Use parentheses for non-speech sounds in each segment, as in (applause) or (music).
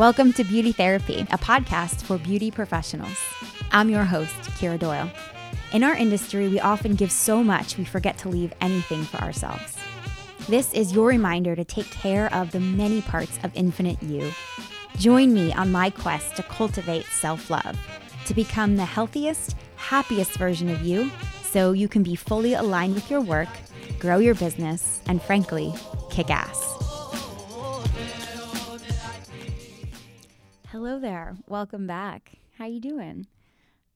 Welcome to Beauty Therapy, a podcast for beauty professionals. I'm your host, Kira Doyle. In our industry, we often give so much we forget to leave anything for ourselves. This is your reminder to take care of the many parts of infinite you. Join me on my quest to cultivate self love, to become the healthiest, happiest version of you so you can be fully aligned with your work, grow your business, and frankly, kick ass. Hello there. Welcome back. How you doing?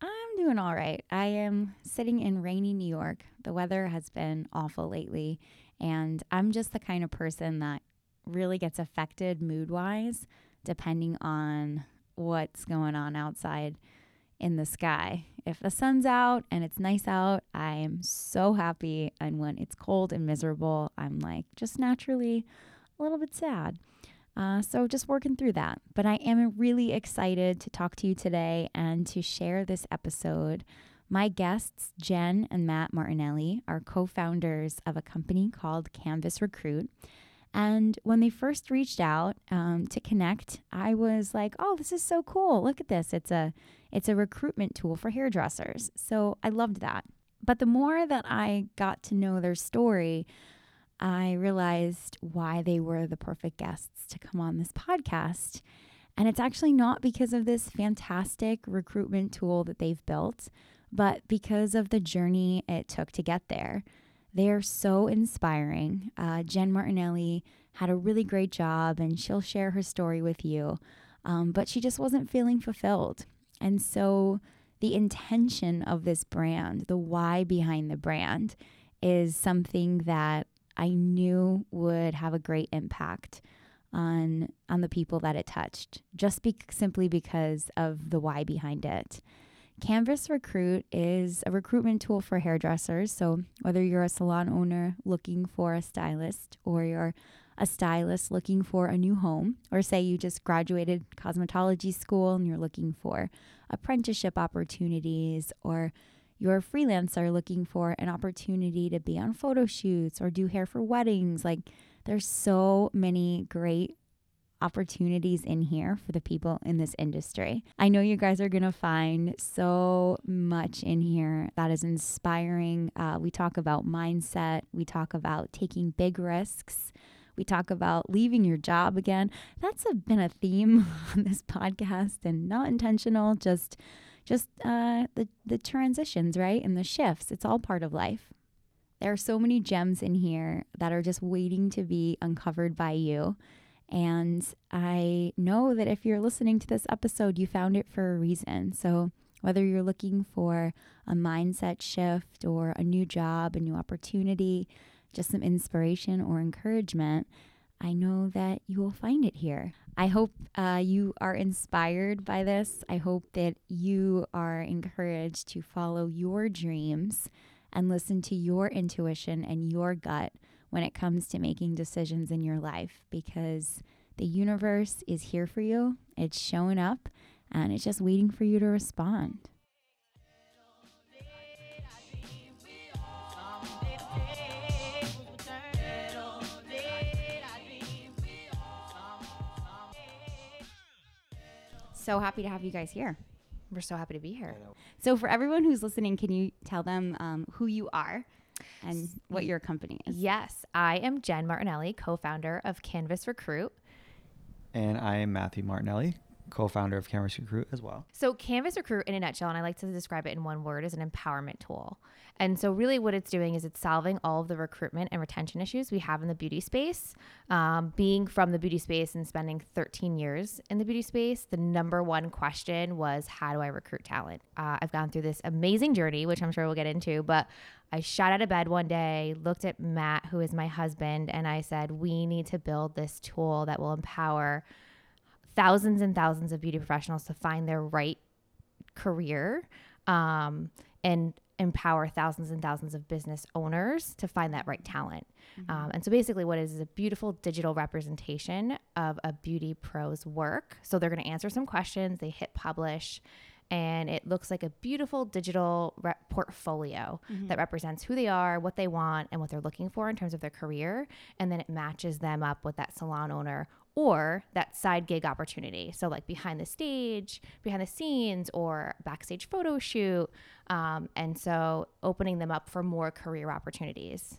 I'm doing all right. I am sitting in rainy New York. The weather has been awful lately, and I'm just the kind of person that really gets affected mood-wise depending on what's going on outside in the sky. If the sun's out and it's nice out, I am so happy, and when it's cold and miserable, I'm like just naturally a little bit sad. Uh, so just working through that. But I am really excited to talk to you today and to share this episode. My guests, Jen and Matt Martinelli, are co founders of a company called Canvas Recruit. And when they first reached out um, to connect, I was like, "Oh, this is so cool! Look at this! It's a it's a recruitment tool for hairdressers." So I loved that. But the more that I got to know their story, I realized why they were the perfect guests to come on this podcast. And it's actually not because of this fantastic recruitment tool that they've built, but because of the journey it took to get there. They are so inspiring. Uh, Jen Martinelli had a really great job, and she'll share her story with you, um, but she just wasn't feeling fulfilled. And so, the intention of this brand, the why behind the brand, is something that I knew would have a great impact on on the people that it touched just be, simply because of the why behind it. Canvas Recruit is a recruitment tool for hairdressers. So, whether you're a salon owner looking for a stylist, or you're a stylist looking for a new home, or say you just graduated cosmetology school and you're looking for apprenticeship opportunities, or you're a freelancer looking for an opportunity to be on photo shoots or do hair for weddings, like there's so many great opportunities in here for the people in this industry. I know you guys are going to find so much in here that is inspiring. Uh, we talk about mindset, we talk about taking big risks. We talk about leaving your job again. That's a, been a theme (laughs) on this podcast and not intentional, just just uh, the the transitions, right, and the shifts. It's all part of life. There are so many gems in here that are just waiting to be uncovered by you. And I know that if you're listening to this episode, you found it for a reason. So, whether you're looking for a mindset shift or a new job, a new opportunity, just some inspiration or encouragement, I know that you will find it here. I hope uh, you are inspired by this. I hope that you are encouraged to follow your dreams and listen to your intuition and your gut when it comes to making decisions in your life because the universe is here for you. It's showing up and it's just waiting for you to respond. So happy to have you guys here. We're so happy to be here. So, for everyone who's listening, can you tell them um, who you are and what your company is? Yes, I am Jen Martinelli, co founder of Canvas Recruit. And I am Matthew Martinelli, co-founder of Canvas Recruit as well. So Canvas Recruit in a nutshell, and I like to describe it in one word, is an empowerment tool. And so really what it's doing is it's solving all of the recruitment and retention issues we have in the beauty space. Um, being from the beauty space and spending 13 years in the beauty space, the number one question was how do I recruit talent? Uh, I've gone through this amazing journey, which I'm sure we'll get into, but I shot out of bed one day, looked at Matt, who is my husband, and I said, we need to build this tool that will empower – thousands and thousands of beauty professionals to find their right career um, and empower thousands and thousands of business owners to find that right talent. Mm-hmm. Um, and so basically, what is, is a beautiful digital representation of a beauty pro's work. So they're going to answer some questions, they hit publish. And it looks like a beautiful digital re- portfolio mm-hmm. that represents who they are, what they want, and what they're looking for in terms of their career. And then it matches them up with that salon owner or that side gig opportunity. So, like behind the stage, behind the scenes, or backstage photo shoot. Um, and so, opening them up for more career opportunities.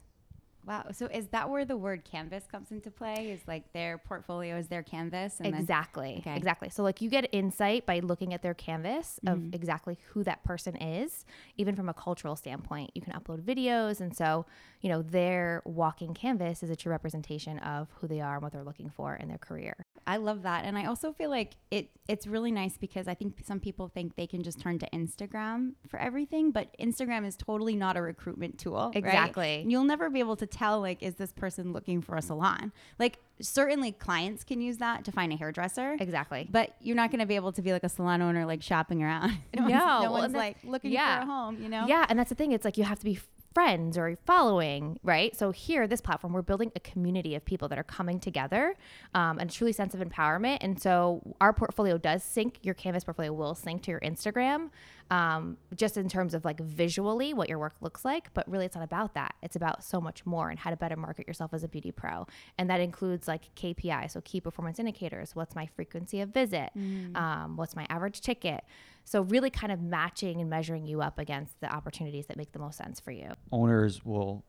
Wow. So is that where the word canvas comes into play? Is like their portfolio is their canvas? And exactly. Okay. Exactly. So like you get insight by looking at their canvas of Mm-hmm. exactly who that person is, even from a cultural standpoint. You can upload videos. And so, you know, their walking canvas is a true representation of who they are and what they're looking for in their career. I love that, and I also feel like it. It's really nice because I think some people think they can just turn to Instagram for everything, but Instagram is totally not a recruitment tool. Exactly. And You'll never be able to tell like is this person looking for a salon? Like certainly clients can use that to find a hairdresser. Exactly. But you're not going to be able to be like a salon owner, like shopping around. (laughs) no, one's, No, no well, one's like looking yeah. for a home. You know? Yeah, and that's the thing. It's like you have to be friends or following, right? So here, this platform, we're building a community of people that are coming together, um, and truly sense of empowerment. And so our portfolio does sync. Your Canvas portfolio will sync to your Instagram, um, just in terms of like visually what your work looks like. But really, it's not about that. It's about so much more and how to better market yourself as a beauty pro, and that includes like KPI, so key performance indicators. What's my frequency of visit? Um, what's my average ticket? So really kind of matching and measuring you up against the opportunities that make the most sense for you. Owners will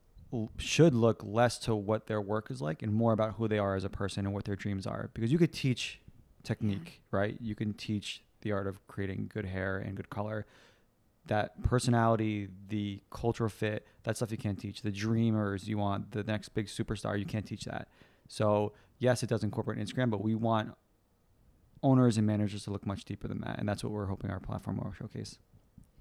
should look less to what their work is like and more about who they are as a person and what their dreams are. Because you could teach technique right? You can teach the art of creating good hair and good color. That personality the cultural fit that stuff you can't teach. The dreamers you want the next big superstar you can't teach that. So yes it does incorporate instagram but we want owners and managers to look much deeper than that and that's what we're hoping our platform will showcase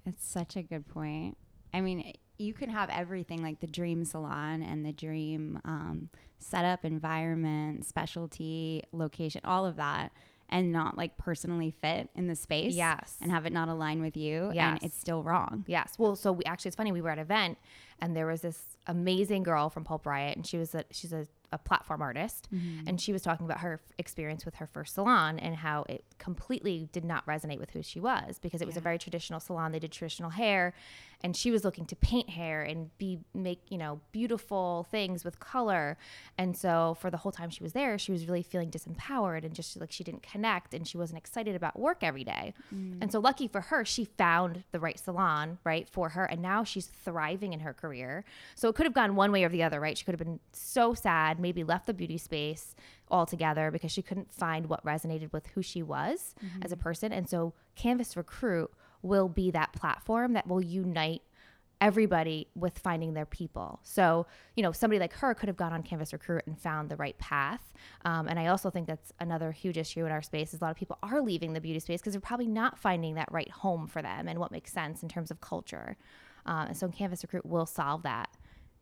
It's such a good point. I mean, you can have everything like the dream salon and the dream um, setup, environment, specialty, location, all of that, and not like personally fit in the space. Yes. And have it not align with you. Yes. And it's still wrong. Yes. Well, so we actually it's funny. We were at an event, and there was this amazing girl from Pulp Riot, and she was a she's a, a platform artist, mm-hmm. and she was talking about her f- experience with her first salon and how it completely did not resonate with who she was because it was a very traditional salon. They did traditional hair, and she was looking to paint hair and be make you know beautiful things with color, and so for the whole time she was there, she was really feeling disempowered and just like she didn't connect and she wasn't excited about work every day. Mm. And so lucky for her, she found the right salon, right, for her. And now she's thriving in her career. So it could have gone one way or the other, right? She could have been so sad, maybe left the beauty space altogether because she couldn't find what resonated with who she was as a person. And so Canvas Recruit will be that platform that will unite everybody with finding their people. So, you know, somebody like her could have gone on Canvas Recruit and found the right path. Um, and I also think that's another huge issue in our space is a lot of people are leaving the beauty space because they're probably not finding that right home for them and what makes sense in terms of culture. Uh, and so Canvas Recruit will solve that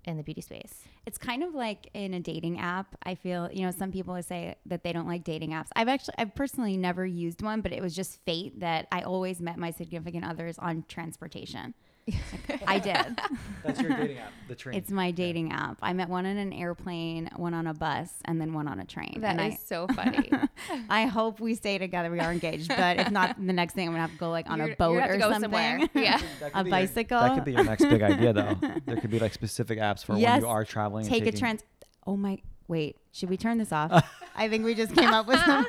in the beauty space. It's kind of like in a dating app. I feel, you know, some people say that they don't like dating apps. I've actually, I've personally never used one, but it was just fate that I always met my significant others on transportation. (laughs) I did. that's your dating app the train It's my dating app. I met one on an airplane, one on a bus, and then one on a train. That and is so funny. I, (laughs) I hope we stay together. We are engaged, but if not, the next thing I'm gonna have to go like on You're- a boat or have to go something. somewhere. (laughs) Yeah. A could be your- bicycle? that could be your next big idea, though. There could be like specific apps for Yes. when you are traveling. and Take a taking- trans. Oh my! Wait, should we turn this off? I think we just came up with some.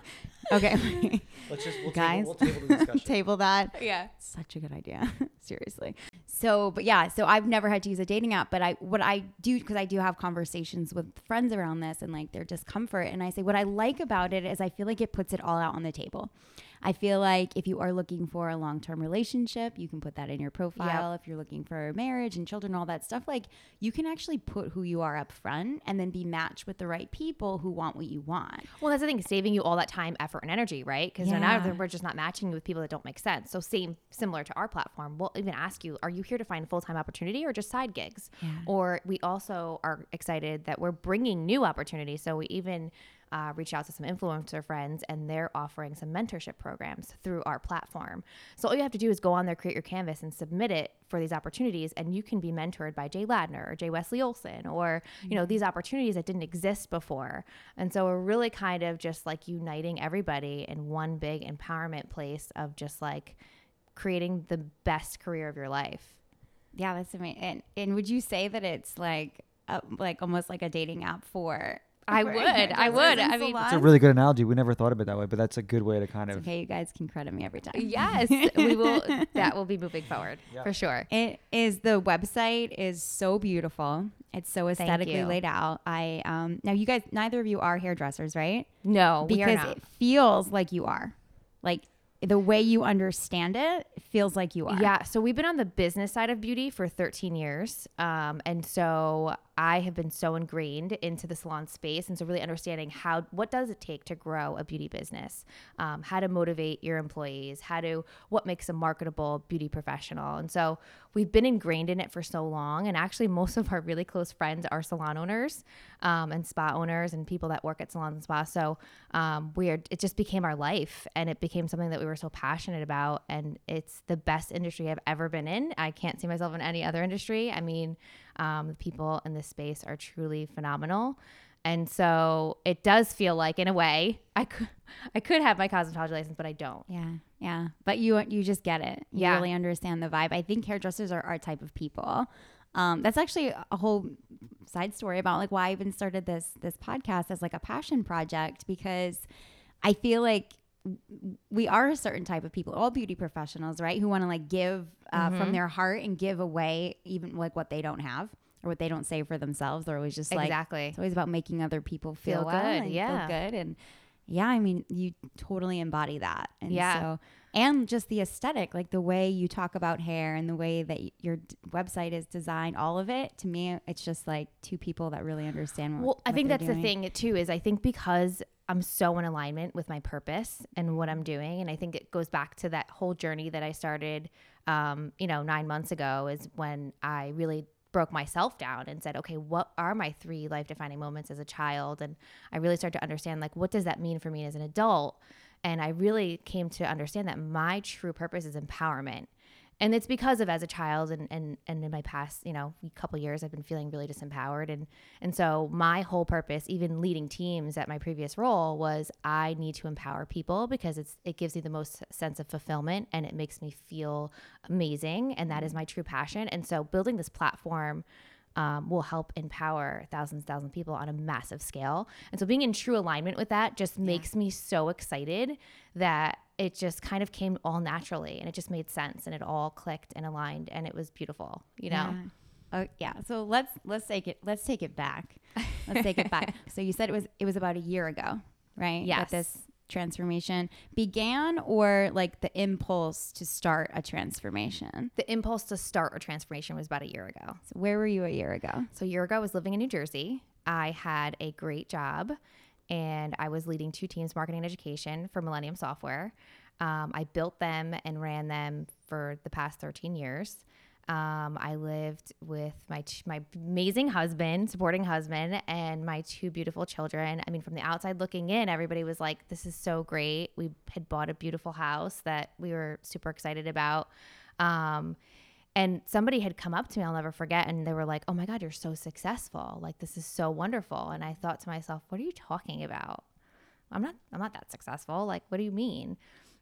Okay, (laughs) Let's just we'll Guys. Table, we'll table the (laughs) discussion. table that. yeah. Such a good idea. (laughs) Seriously. So, but yeah, so I've never had to use a dating app, but I what I do because I do have conversations with friends around this and like their discomfort and I say what I like about it is I feel like it puts it all out on the table. I feel like if you are looking for a long-term relationship, you can put that in your profile. If you're looking for marriage and children all that stuff, like you can actually put who you are up front and then be matched with the right people who want what you want. Well, that's the thing, saving you all that time, effort, and energy, right? Because now we're just not matching you with people that don't make sense. So, same, similar to our platform, we'll even ask you, are you here to find full time opportunity or just side gigs? Yeah. Or we also are excited that we're bringing new opportunities. So, we even uh, reach out to some influencer friends and they're offering some mentorship programs through our platform. So, all you have to do is go on there, create your canvas, and submit it for these opportunities. And you can be mentored by Jay Ladner or Jay Wesley Olson or, you know, these opportunities that didn't exist before. And so, we're really kind of just like uniting everybody in one big empowerment place of just like creating the best career of your life. Yeah, that's amazing. And, and would you say that it's like, uh, like almost like a dating app for I would. I would. I mean, It's a really good analogy. We never thought of it that way, but that's a good way to kind It's of. okay. You guys can credit me every time. yes, (laughs) we will. That will be moving forward Yeah. for sure. It is the website is so beautiful. It's so aesthetically laid out. I um now you guys neither of you are hairdressers, right? No, we are Because not. it feels like you are. Like the way you understand it, it feels like you are. Yeah, so we've been on the business side of beauty for 13 years. Um, and so I have been so ingrained into the salon space. And so, really understanding how, what does it take to grow a beauty business, um, how to motivate your employees, how to, what makes a marketable beauty professional. And so, we've been ingrained in it for so long. And actually, most of our really close friends are salon owners um, and spa owners and people that work at salons and spas. So, um, we are, it just became our life and it became something that we were so passionate about. And it's the best industry I've ever been in. I can't see myself in any other industry. I mean, um, the people in this space are truly phenomenal. And so it does feel like, in a way, I (laughs) could, I could have my cosmetology license, but I don't. Yeah, yeah. But you you just get it. You Yeah. really understand the vibe. I think hairdressers are our type of people. Um, that's actually a whole side story about like why I even started this this podcast as like a passion project because I feel like we are a certain type of people, all beauty professionals, right? Who want to like give uh, Mm-hmm. from their heart and give away even like what they don't have or what they don't say for themselves. They're always just like exactly. it's always about making other people feel, Feel well good, and yeah. feel good. And yeah, I mean, you totally embody that. And Yeah. So, and just the aesthetic, like the way you talk about hair and the way that your d- website is designed, all of it, to me, it's just like two people that really understand what Well, I think that's the thing too is I think because I'm so in alignment with my purpose and what I'm doing, and I think it goes back to that whole journey that I started, um, you know, nine months ago is when I really broke myself down and said, okay, what are my three life defining moments as a child? And I really started to understand like what does that mean for me as an adult? And I really came to understand that my true purpose is empowerment and it's because of as a child and and and in my past you know couple years i've been feeling really disempowered. And and so my whole purpose even leading teams at my previous role was i need to empower people because it's it gives me the most sense of fulfillment and it makes me feel amazing. And that is my true passion. And so building this platform um, will help empower thousands, thousands of people on a massive scale. And so being in true alignment with that just makes me so excited that it just kind of came all naturally and it just made sense and it all clicked and aligned and it was beautiful, you know? Yeah. Oh yeah. So let's let's take it let's take it back. Let's take it back. (laughs) So you said it was it was about a year ago, right? Yes. That this transformation began or like the impulse to start a transformation. The impulse to start a transformation was about a year ago. So where were you a year ago? So a year ago, I was living in New Jersey. I had a great job and I was leading two teams, marketing and education for Millennium Software. Um, I built them and ran them for the past 13 years. Um, I lived with my my amazing husband, supporting husband, and my two beautiful children. I mean, from the outside looking in, everybody was like, "This is so great." We had bought a beautiful house that we were super excited about. Um, and somebody had come up to me, I'll never forget, and they were like, Oh my God, you're so successful. Like, this is so wonderful. And I thought to myself, What are you talking about? I'm not, I'm not that successful. Like, what do you mean?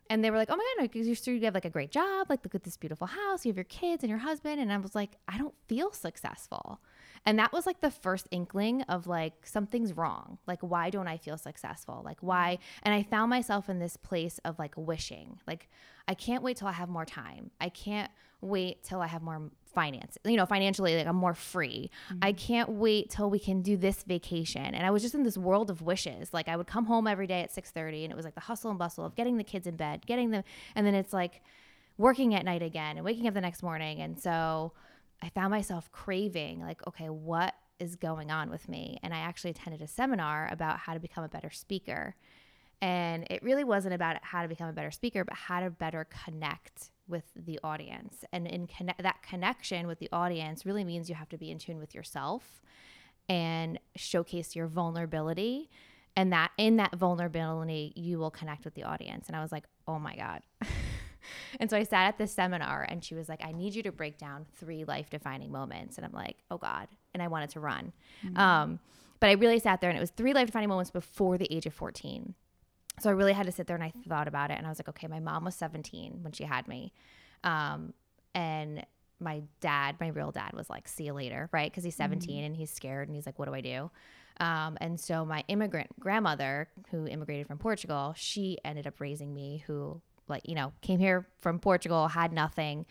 And they were like, Oh my God, because you're so you have like a great job. Like, look at this beautiful house. You have your kids and your husband. And I was like, I don't feel successful. And that was like the first inkling of like something's wrong. Like, why don't I feel successful? Like, why? Mm-hmm. And I found myself in this place of like wishing, like, I can't wait till I have more time. I can't wait till I have more finance, you know, financially, like I'm more free. I mm-hmm. can't wait till we can do this vacation. And I was just in this world of wishes. Like I would come home every day at 6:30 and it was like the hustle and bustle of getting the kids in bed, getting them and then it's like working at night again and waking up the next morning. And so I found myself craving like, okay, what is going on with me? And I actually attended a seminar about how to become a better speaker. And it really wasn't about how to become a better speaker, but how to better connect with the audience. And in connect, that connection with the audience really means you have to be in tune with yourself and showcase your vulnerability. And that in that vulnerability, you will connect with the audience. And I was like, oh my God. (laughs) and so I sat at this seminar and she was like, I need you to break down three life defining moments. And I'm like, oh God. And I wanted to run. Um, but I really sat there and it was three life defining moments before the age of 14 so I really had to sit there and I thought about it and I was like, okay, my mom was 17 when she had me. Um, and my dad, my real dad, was like, "See you later," right? Because he's 17 and he's scared and he's like, "What do I do?" Um, and so my immigrant grandmother, who immigrated from Portugal, she ended up raising me. Who like you know came here from Portugal, had nothing.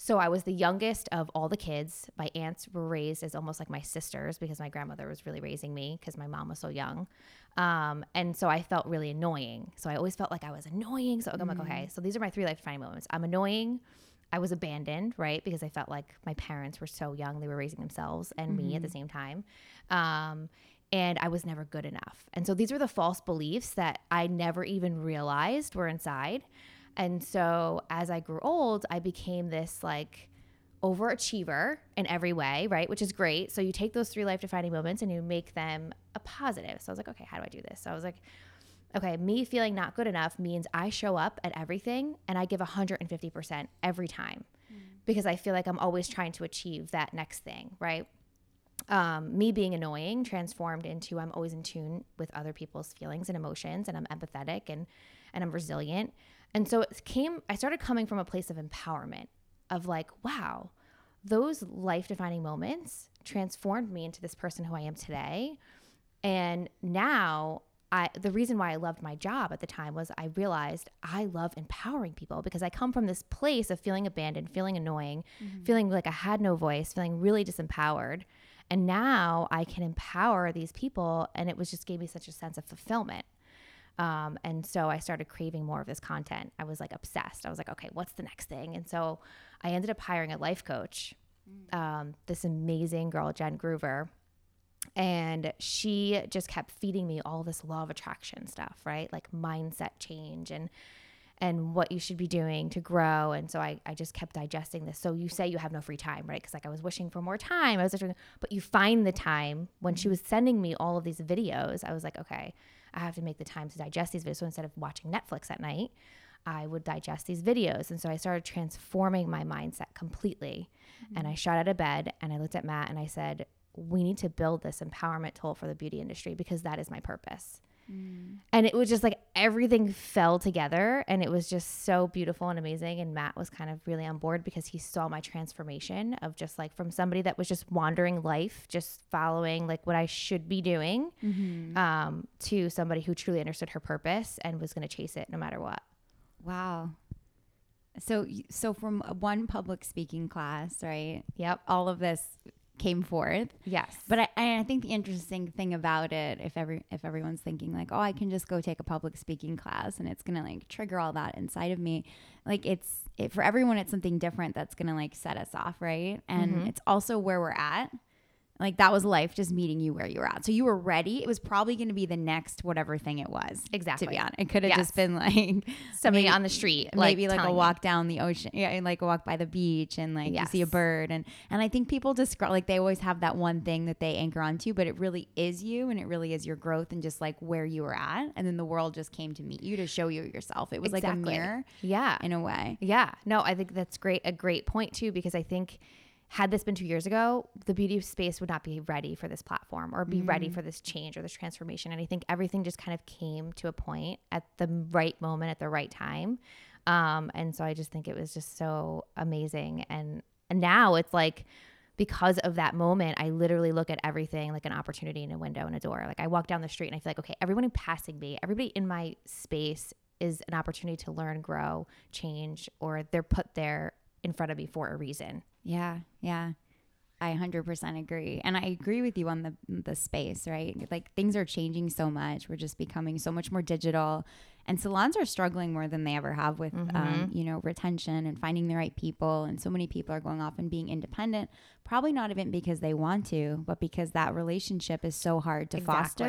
So I was the youngest of all the kids. My aunts were raised as almost like my sisters because my grandmother was really raising me because my mom was so young. Um, and so I felt really annoying. So I always felt like I was annoying. So I'm like, okay, so these are my three life defining moments. I'm annoying. I was abandoned, right? Because I felt like my parents were so young, they were raising themselves and me at the same time. Um, and I was never good enough. And so these were the false beliefs that I never even realized were inside. And so as I grew old, I became this like overachiever in every way, right? Which is great. So you take those three life defining moments and you make them a positive. So I was like, okay, how do I do this? So I was like, okay, me feeling not good enough means I show up at everything and I give 150% every time because I feel like I'm always trying to achieve that next thing, right? Um, me being annoying transformed into I'm always in tune with other people's feelings and emotions and I'm empathetic and and I'm resilient. And so it came I started coming from a place of empowerment of like, wow, those life defining moments transformed me into this person who I am today. And now I the reason why I loved my job at the time was I realized I love empowering people because I come from this place of feeling abandoned, feeling annoying, mm-hmm. feeling like I had no voice, feeling really disempowered. And now I can empower these people and it was just gave me such a sense of fulfillment. Um, and so I started craving more of this content. I was like obsessed. I was like, okay, what's the next thing? And so I ended up hiring a life coach, um, this amazing girl, Jen Groover. And she just kept feeding me all this law of attraction stuff, right? Like mindset change and and what you should be doing to grow. And so I, I just kept digesting this. So you say you have no free time, right? Because like I was wishing for more time. I was like, but you find the time when she was sending me all of these videos. I was like, okay, I have to make the time to digest these videos. So instead of watching Netflix at night, I would digest these videos. And so I started transforming my mindset completely. And I mm-hmm. shot out of bed and I looked at Matt and I said, we need to build this empowerment tool for the beauty industry because that is my purpose. And it was just like everything fell together and it was just so beautiful and amazing. And Matt was kind of really on board because he saw my transformation of just like from somebody that was just wandering life, just following like what I should be doing, um, to somebody who truly understood her purpose and was going to chase it no matter what. Wow. So so from one public speaking class, right? Yep. All of this came forth. Yes. But I, I think the interesting thing about it, if every if everyone's thinking like, oh, I can just go take a public speaking class and it's gonna like trigger all that inside of me, like it's it, for everyone, it's something different that's gonna like set us off, right? And mm-hmm. it's also where we're at. Like that was life just meeting you where you were at. So you were ready. It was probably going to be the next whatever thing it was. Exactly. To Exactly. be honest, it could have Yes. just been like somebody maybe- on the street, maybe like a me. walk down the ocean, yeah, and like a walk by the beach, and like you see a bird, and and I think people describe like they always have that one thing that they anchor onto, but it really is you, and it really is your growth, and just like where you were at, and then the world just came to meet you to show you yourself. It was like a mirror Yeah. in a way. Yeah. No, I think that's great. A great point too, because I think had this been two years ago, the beauty of space would not be ready for this platform or be ready for this change or this transformation. And I think everything just kind of came to a point at the right moment at the right time. Um, and so I just think it was just so amazing. And, and now it's like, because of that moment, I literally look at everything like an opportunity in a window and a door. Like I walk down the street and I feel like, okay, everyone passing me, everybody in my space is an opportunity to learn, grow, change, or they're put there in front of me for a reason. Yeah, yeah. I 100% agree. And I agree with you on the the space, right? Like things are changing so much. We're just becoming so much more digital. And salons are struggling more than they ever have with um, you know, retention and finding the right people and so many people are going off and being independent, probably not even because they want to, but because that relationship is so hard to foster.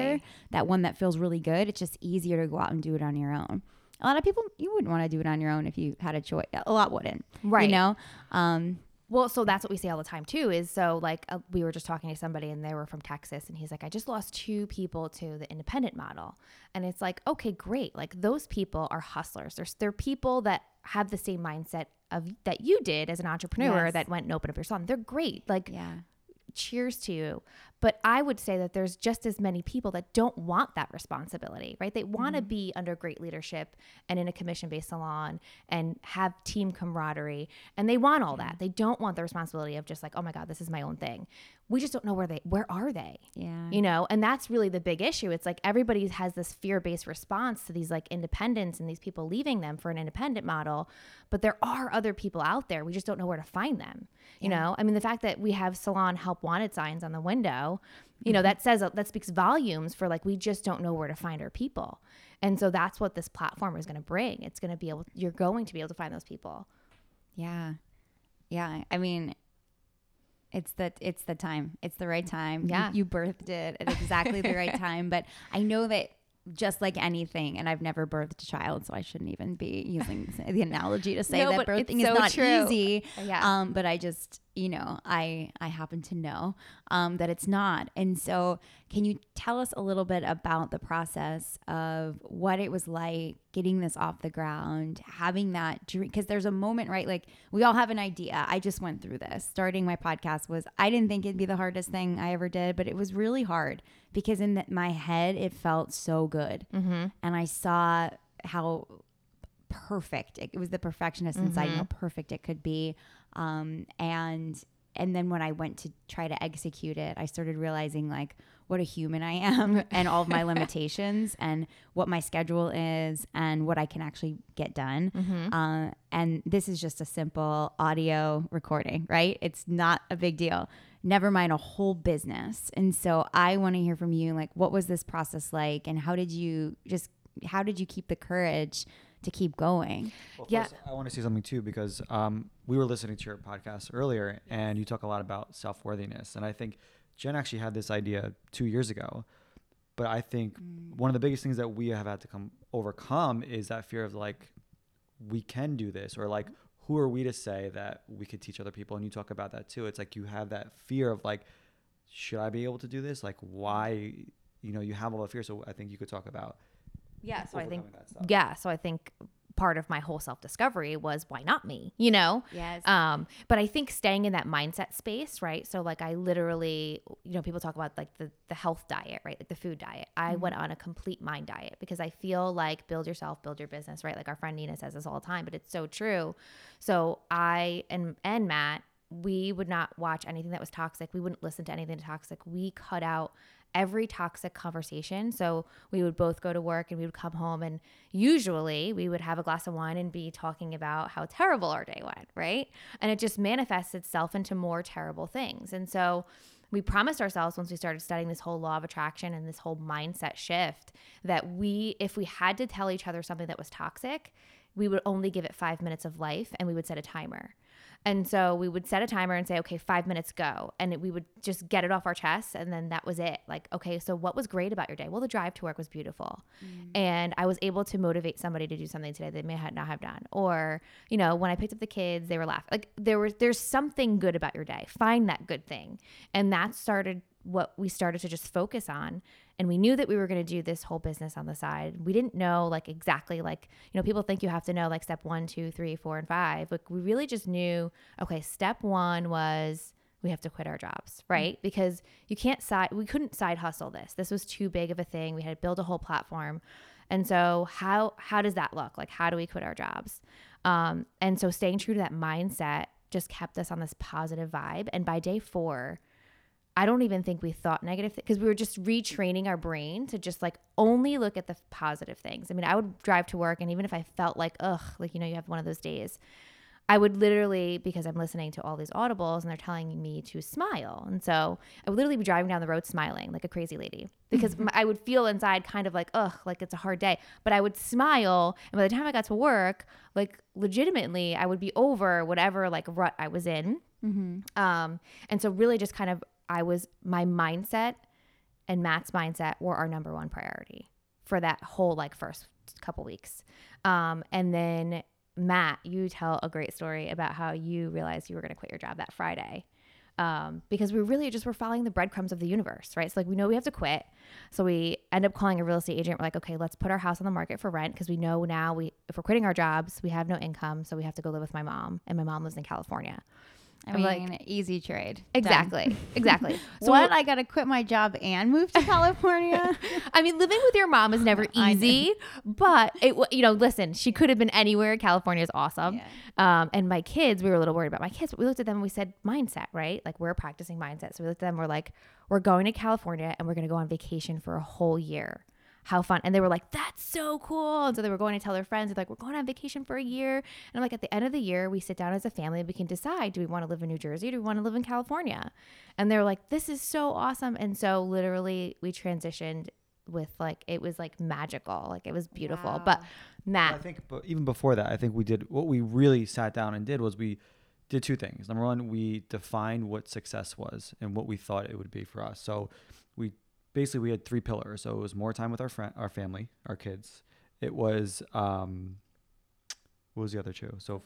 That one that feels really good, it's just easier to go out and do it on your own. A lot of people you wouldn't want to do it on your own if you had a choice. A lot wouldn't. Right. You know? Um Well, so that's what we say all the time too. Is so like uh, we were just talking to somebody and they were from Texas and he's like, I just lost two people to the independent model, and it's like, okay, great. Like those people are hustlers. There's they're people that have the same mindset of that you did as an entrepreneur Yes. that went and opened up your salon. They're great. Like yeah. Cheers to you. But I would say that there's just as many people that don't want that responsibility, right? They want to mm-hmm. be under great leadership and in a commission based salon and have team camaraderie. And they want all that. They don't want the responsibility of just like, oh my God, this is my own thing. We just don't know where they where are they? Yeah. Mm-hmm. You know, and that's really the big issue. It's like everybody has this fear-based response to these like independents and these people leaving them for an independent model, but there are other people out there. We just don't know where to find them. You know, I mean the fact that we have salon help wanted signs on the window, you know, mm-hmm. that says that speaks volumes for like we just don't know where to find our people. And so that's what this platform is going to bring. It's going to be able you're going to be able to find those people. Yeah. Yeah. I mean, it's the it's the time. It's the right time. Yeah. You, birthed it at exactly the right (laughs) time. But I know that just like anything, and I've never birthed a child, so I shouldn't even be using the analogy to say No, that birthing is not true. easy. Yeah. Um, but I just, you know, I I happen to know um, that it's not. And so, can you tell us a little bit about the process of what it was like getting this off the ground, having that dream? Because there's a moment, right? Like we all have an idea. I just went through this. Starting my podcast was I didn't think it'd be the hardest thing I ever did, but it was really hard because in the, my head it felt so good, Mm-hmm. and I saw how perfect it, it was the perfectionist inside Mm-hmm. how perfect it could be um and and then when i went to try to execute it i started realizing like what a human i am (laughs) and all of my limitations (laughs) and what my schedule is and what i can actually get done. Mm-hmm. uh, and this is just a simple audio recording right? It's not a big deal. Never mind a whole business. And so i want to hear from you like what was this process like and how did you just how did you keep the courage to keep going Well, Yeah. first, I want to say something too because um, we were listening to your podcast earlier, and you talk a lot about self worthiness, and I think Jen actually had this idea two years ago, but I think one of the biggest things that we have had to come overcome is that fear of like we can do this, or like who are we to say that we could teach other people? And you talk about that too. It's like you have that fear of like, should I be able to do this? Like, why? You know, you have all the fear. So I think you could talk about Yeah, so I think overcoming that stuff. yeah, so I think part of my whole self-discovery was why not me, you know? yes Um, but I think staying in that mindset space, right? So like I literally, you know, people talk about like the the health diet, right? Like the food diet. I went on a complete mind diet because I feel like build yourself, build your business, right? Like our friend Nina says this all the time, but it's so true. So I and and Matt, we would not watch anything that was toxic. We wouldn't listen to anything toxic. We cut out every toxic conversation. So we would both go to work and we would come home and usually we would have a glass of wine and be talking about how terrible our day went, right? And it just manifests itself into more terrible things. And so we promised ourselves once we started studying this whole law of attraction and this whole mindset shift that we if we had to tell each other something that was toxic, we would only give it 5 minutes of life and we would set a timer. And so we would set a timer and say, okay, five minutes go. And it, we would just get it off our chests. And then that was it. Like, okay, so what was great about your day? Well, the drive to work was beautiful. Mm. And I was able to motivate somebody to do something today they may not have done. Or, you know, when I picked up the kids, they were laughing. Like, there was, there's something good about your day. Find that good thing. And that started what we started to just focus on and we knew that we were going to do this whole business on the side. We didn't know like exactly like you know people think you have to know like step one two three four and five. Like we really just knew okay step one was we have to quit our jobs right? Because you can't side we couldn't side hustle this. This was too big of a thing. We had to build a whole platform. And so how how does that look? Like how do we quit our jobs? Um, and so staying true to that mindset just kept us on this positive vibe. And by day four I don't even think we thought negative because we were just retraining our brain to just like only look at the positive things. I mean, I would drive to work and even if I felt like, ugh, like, you know, you have one of those days, I would literally, because I'm listening to all these audibles and they're telling me to smile. And so I would literally be driving down the road smiling like a crazy lady because I would feel inside kind of like, ugh, like it's a hard day. But I would smile. And by the time I got to work, like legitimately, I would be over whatever like rut I was in. Um, and so really just kind of I was my mindset and Matt's mindset were our number one priority for that whole like first couple weeks. Um, and then Matt, you tell a great story about how you realized you were going to quit your job that Friday. Um, because we really just were following the breadcrumbs of the universe, right? So like we know we have to quit. So we end up calling a real estate agent. We're like, okay, let's put our house on the market for rent because we know now we if we're quitting our jobs, we have no income, so we have to go live with my mom, and my mom lives in California. I mean, like- easy trade. Exactly. Exactly. (laughs) So what? I got to quit my job and move to (laughs) California? (laughs) I mean, living with your mom is never easy, but it, you know, listen, she could have been anywhere. California is awesome. Yeah. Um, and my kids, we were a little worried about my kids, but we looked at them and we said, mindset, right? Like we're practicing mindset. So we looked at them, we're like, we're going to California and we're going to go on vacation for a whole year. How fun. And they were like, that's so cool. And so they were going to tell their friends, they're like, we're going on vacation for a year. And I'm like, at the end of the year, we sit down as a family and we can decide, do we want to live in New Jersey or do we want to live in California? And they're like, this is so awesome. And so literally we transitioned with like, it was like magical. Like it was beautiful. But Wow. I think, but even before that, I think we did what we really sat down and did was we did two things. Number one, we defined what success was and what we thought it would be for us. So we basically we had three pillars. So it was more time with our friend, our family, our kids. It was um, what was the other two? So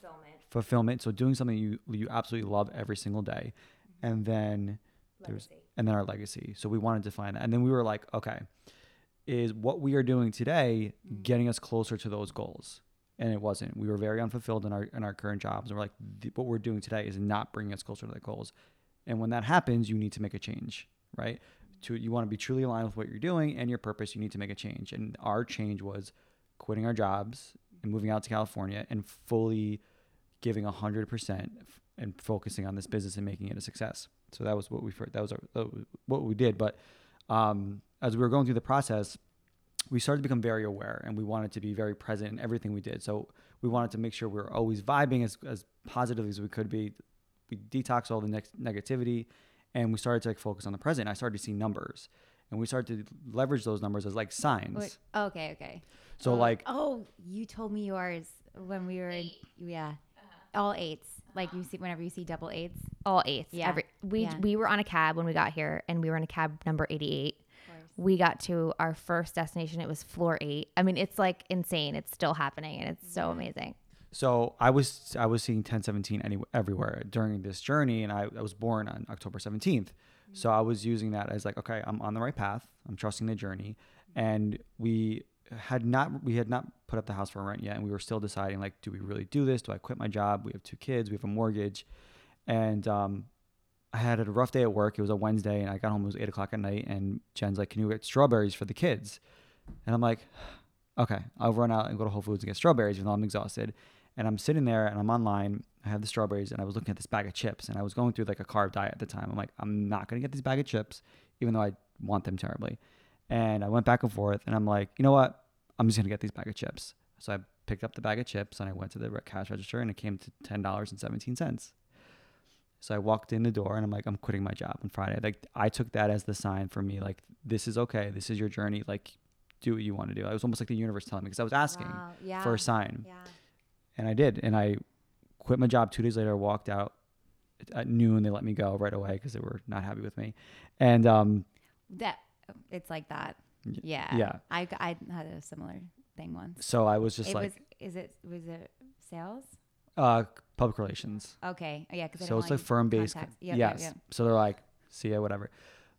fulfillment. So doing something you you absolutely love every single day, and then there's and then our legacy. So we wanted to find that, and then we were like, okay, is what we are doing today getting us closer to those goals? And it wasn't. We were very unfulfilled in our in our current jobs. And we're like, "The- what we're doing today is not bringing us closer to the goals. And when that happens, you need to make a change, right? To you want to be truly aligned with what you're doing and your purpose. You need to make a change. And our change was quitting our jobs and moving out to California and fully giving hundred percent and focusing on this business and making it a success. So that was what we that was our, that was what we did. But um, as we were going through the process, we started to become very aware and we wanted to be very present in everything we did. So we wanted to make sure we were always vibing as, as positively as we could be. We detox all the next negativity and we started to like focus on the present. I started to see numbers and we started to leverage those numbers as like signs. Wait, okay, okay. So Uh, like oh, you told me yours when we were in, yeah, Uh-huh. all eights. Like you see, whenever you see double eights. all eights. Yeah. Every we Yeah. we were on a cab when we got here, and we were in a cab number eighty eight. We got to our first destination. It was floor eight. I mean, it's like insane. It's still happening, and it's so amazing. So I was I was seeing 1017 any, everywhere during this journey, and I, I was born on October 17th. So I was using that as like, okay, I'm on the right path. I'm trusting the journey, and we had not we had not put up the house for rent yet, and we were still deciding like, do we really do this? Do I quit my job? We have two kids. We have a mortgage, and um, I had a rough day at work. It was a Wednesday, and I got home. It was eight o'clock at night, and Jen's like, "Can you get strawberries for the kids?" And I'm like, "Okay, I'll run out and go to Whole Foods and get strawberries, even though I'm exhausted." And I'm sitting there, and I'm online. I have the strawberries, and I was looking at this bag of chips, and I was going through like a carb diet at the time. I'm like, I'm not gonna get this bag of chips, even though I want them terribly. And I went back and forth, and I'm like, you know what? I'm just gonna get these bag of chips. So I picked up the bag of chips, and I went to the cash register, and it came to ten dollars and seventeen cents. So I walked in the door and I'm like, I'm quitting my job on Friday. Like I took that as the sign for me, like this is okay. This is your journey. Like do what you want to do. It was almost like the universe telling me because I was asking Wow, yeah, for a sign, Yeah. And I did. And I quit my job two days later. Walked out at noon. They let me go right away because they were not happy with me. And um, That it's like that. Yeah. yeah. I I had a similar thing once. so I was just it like was. Is it was it sales? uh, public relations. Okay. Yeah. Because so it's like firm based. Yep, yes. yep, yep. So they're like, see ya, whatever.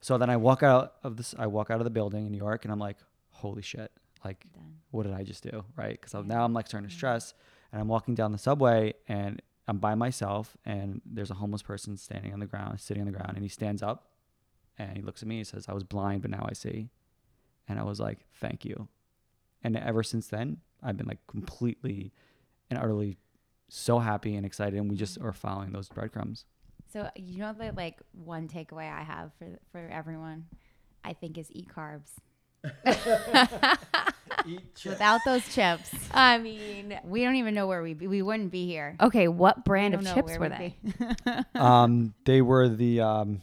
So then I walk out of this. I walk out of the building in New York, and I'm like, holy shit! Like, what did I just do? Right? Because Yeah. now I'm like starting to Yeah. Stress, and I'm walking down the subway, and I'm by myself, and there's a homeless person standing on the ground, sitting on the ground, and he stands up, and he looks at me. He says, "I was blind, but now I see," and I was like, "Thank you." And ever since then, I've been like completely and utterly so happy and excited, and we just are following those breadcrumbs. So you know the like one takeaway I have for for everyone, I think is eat carbs. (laughs) (laughs) Without those chips, I mean, we don't even know where we be. We wouldn't be here. okay, what brand of chips were they? (laughs) um, they were the um,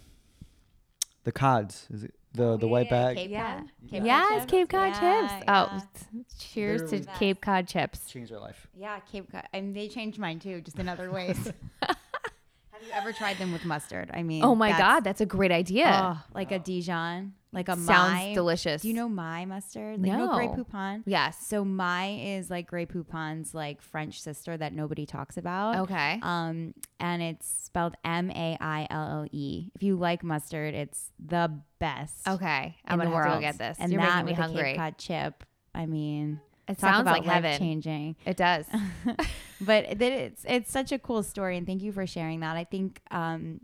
the cods. Is it the the white bag? Cape Yeah. Cod? Cape Cod yes, chips? Cape Cod Yeah, chips. yeah. Oh, cheers to Literally- Cape Cod chips. Changed their life. Yeah, Cape Cod. I mean, they changed mine too, just in other ways. (laughs) Have you ever tried them with mustard? I mean, Oh my that's- God, that's a great idea. oh, like a Dijon, like a Sounds my. delicious. Do you know Maille mustard? Like, You know Grey Poupon? Yes. So Maille is like Grey Poupon's like French sister that nobody talks about. Okay. Um, and it's spelled M A I L L E. If you like mustard, it's the best. Okay. I'm gonna have to go get this. And You're that making me with a hungry. Cape Cod chip. I mean, It sounds like heaven. changing. It does. (laughs) but it's it's such a cool story and thank you for sharing that i think um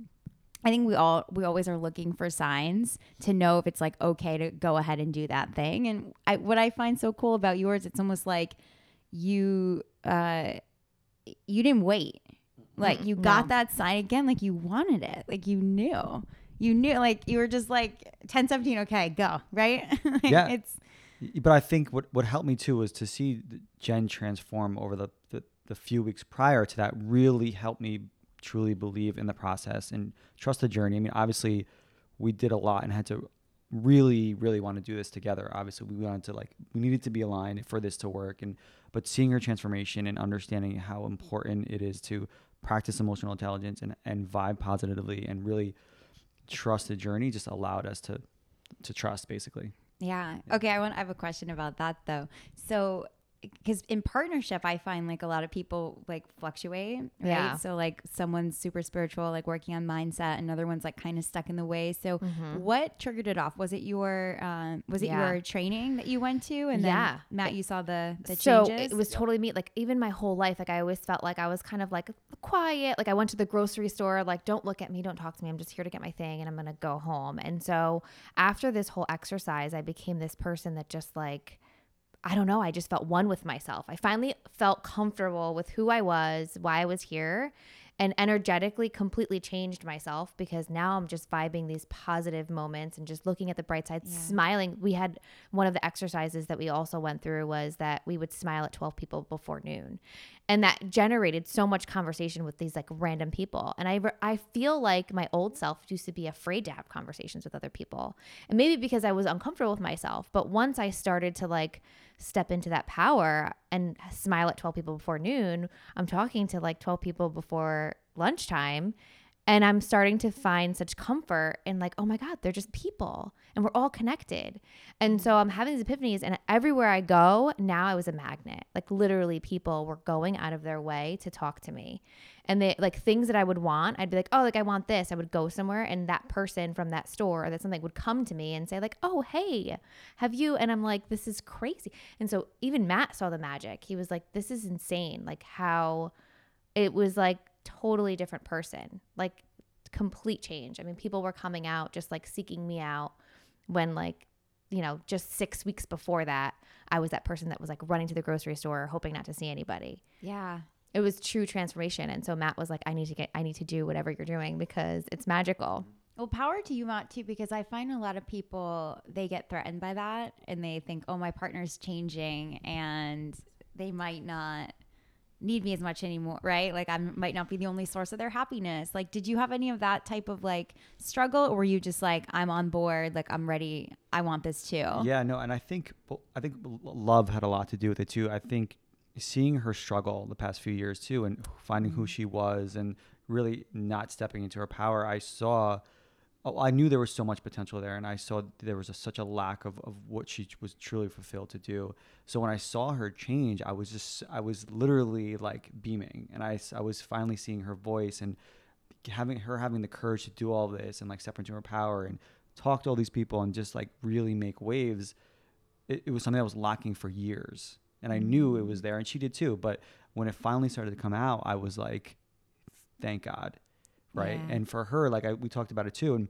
i think we all we always are looking for signs to know if it's like okay to go ahead and do that thing. And I, what i find so cool about yours it's almost like you uh you didn't wait. Like you got that sign again like you wanted it. Like you knew. You knew like you were just like 10 17 okay go right? (laughs) Like, Yeah. it's But I think what, what helped me too was to see Jen transform over the, the, the few weeks prior to that really helped me truly believe in the process and trust the journey. I mean, obviously, we did a lot and had to really, really want to do this together. Obviously, we wanted to like, we needed to be aligned for this to work. And, but seeing her transformation and understanding how important it is to practice emotional intelligence and, and vibe positively and really trust the journey just allowed us to, to trust basically. Yeah. Okay. I want. I have a question about that though. So, because in partnership, I find like a lot of people like fluctuate, right? Yeah. So like someone's super spiritual, like working on mindset, another one's like kind of stuck in the way. So, Mm-hmm. what triggered it off? Was it your um, was it Yeah. your training that you went to, and then Yeah. Matt, you saw the the so changes? it was totally me. Like even my whole life, like I always felt like I was kind of like quiet. Like I went to the grocery store, like don't look at me, don't talk to me. I'm just here to get my thing, and I'm gonna go home. And so after this whole exercise, I became this person that just like. I don't know. I just felt one with myself. I finally felt comfortable with who I was, why I was here, and energetically completely changed myself because now I'm just vibing these positive moments and just looking at the bright side, Yeah. smiling. We had one of the exercises that we also went through was that we would smile at 12 people before noon. And that generated so much conversation with these like random people. And I, I feel like my old self used to be afraid to have conversations with other people. And maybe because I was uncomfortable with myself. But once I started to like step into that power and smile at 12 people before noon, I'm talking to like 12 people before lunchtime. And I'm starting to find such comfort in like, oh my God, they're just people and we're all connected. And so I'm having these epiphanies, and everywhere I go, now I was a magnet. Like literally, people were going out of their way to talk to me. And they like things that I would want, I'd be like, oh, like I want this. I would go somewhere, and that person from that store or that something would come to me and say, like, oh, hey, have you? And I'm like, this is crazy. And so even Matt saw the magic. He was like, this is insane. Like how it was like totally different person like complete change. I mean people were coming out just like seeking me out when like you know just six weeks before that i was that person that was like running to the grocery store hoping not to see anybody. Yeah. it was true transformation and so matt was like i need to get i need to do whatever you're doing because it's magical. Well, power to you, Matt, too, because I find a lot of people they get threatened by that and they think, oh, my partner's changing and they might not need me as much anymore, right? Like I might not be the only source of their happiness. Like, did you have any of that type of like struggle, or were you just like, I'm on board, like I'm ready, I want this too? Yeah, no, and I think I think love had a lot to do with it too. I think seeing her struggle the past few years too, and finding who mm-hmm. she was, and really not stepping into her power, I saw. Oh, I knew there was so much potential there, and I saw there was a, such a lack of, of what she was truly fulfilled to do. So when I saw her change, I was just I was literally like beaming, and I I was finally seeing her voice and having her having the courage to do all this and like step into her power and talk to all these people and just like really make waves it, it was something that was lacking for years. And i knew it was mm. there and she did too but when it finally started to come out i was like thank god right Yeah. and for her like I, we talked about it too and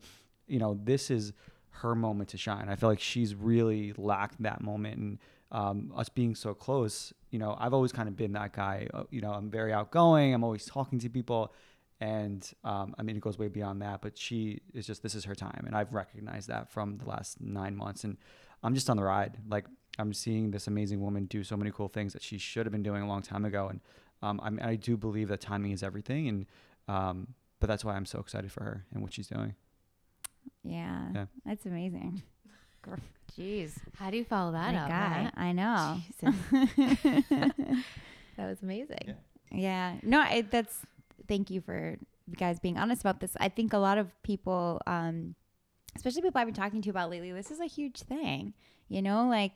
you know this is her moment to shine i feel like she's really lacked that moment and um, us being so close you know i've always kind of been that guy uh, you know i'm very outgoing i'm always talking to people and um, I mean it goes way beyond that. But she is just this is her time, and I've recognized that from the last nine months, and I'm just on the ride. Like I'm seeing this amazing woman do so many cool things that she should have been doing a long time ago, and um, I, mean, I do believe that timing is everything, and um, but that's why I'm so excited for her and what she's doing. Yeah, Yeah. that's amazing. Jeez, how do you follow that my up God, I know. (laughs) that was amazing Yeah. Yeah. No, I, that's thank you for you guys being honest about this. I think a lot of people, um, especially people I've been talking to about lately, this is a huge thing. You know, like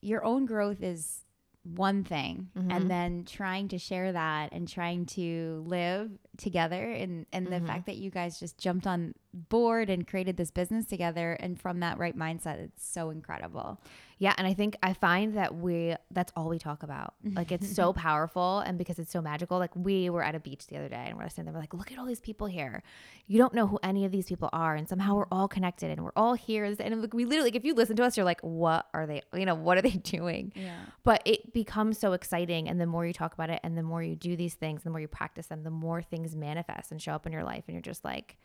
your own growth is one thing, Mhm. and then trying to share that and trying to live together and and the Mhm. fact that you guys just jumped on board and created this business together and from that right mindset it's so incredible Yeah, and I think I find that we that's all we talk about. Like it's so (laughs) powerful and because it's so magical. Like we were at a beach the other day and we're standing there we're like, look at all these people here. You don't know who any of these people are and somehow we're all connected and we're all here and like we literally like if you listen to us you're like, what are they you know, what are they (laughs) doing? yeah But it becomes so exciting and the more you talk about it and the more you do these things, the more you practice them, the more things manifest and show up in your life and you're just like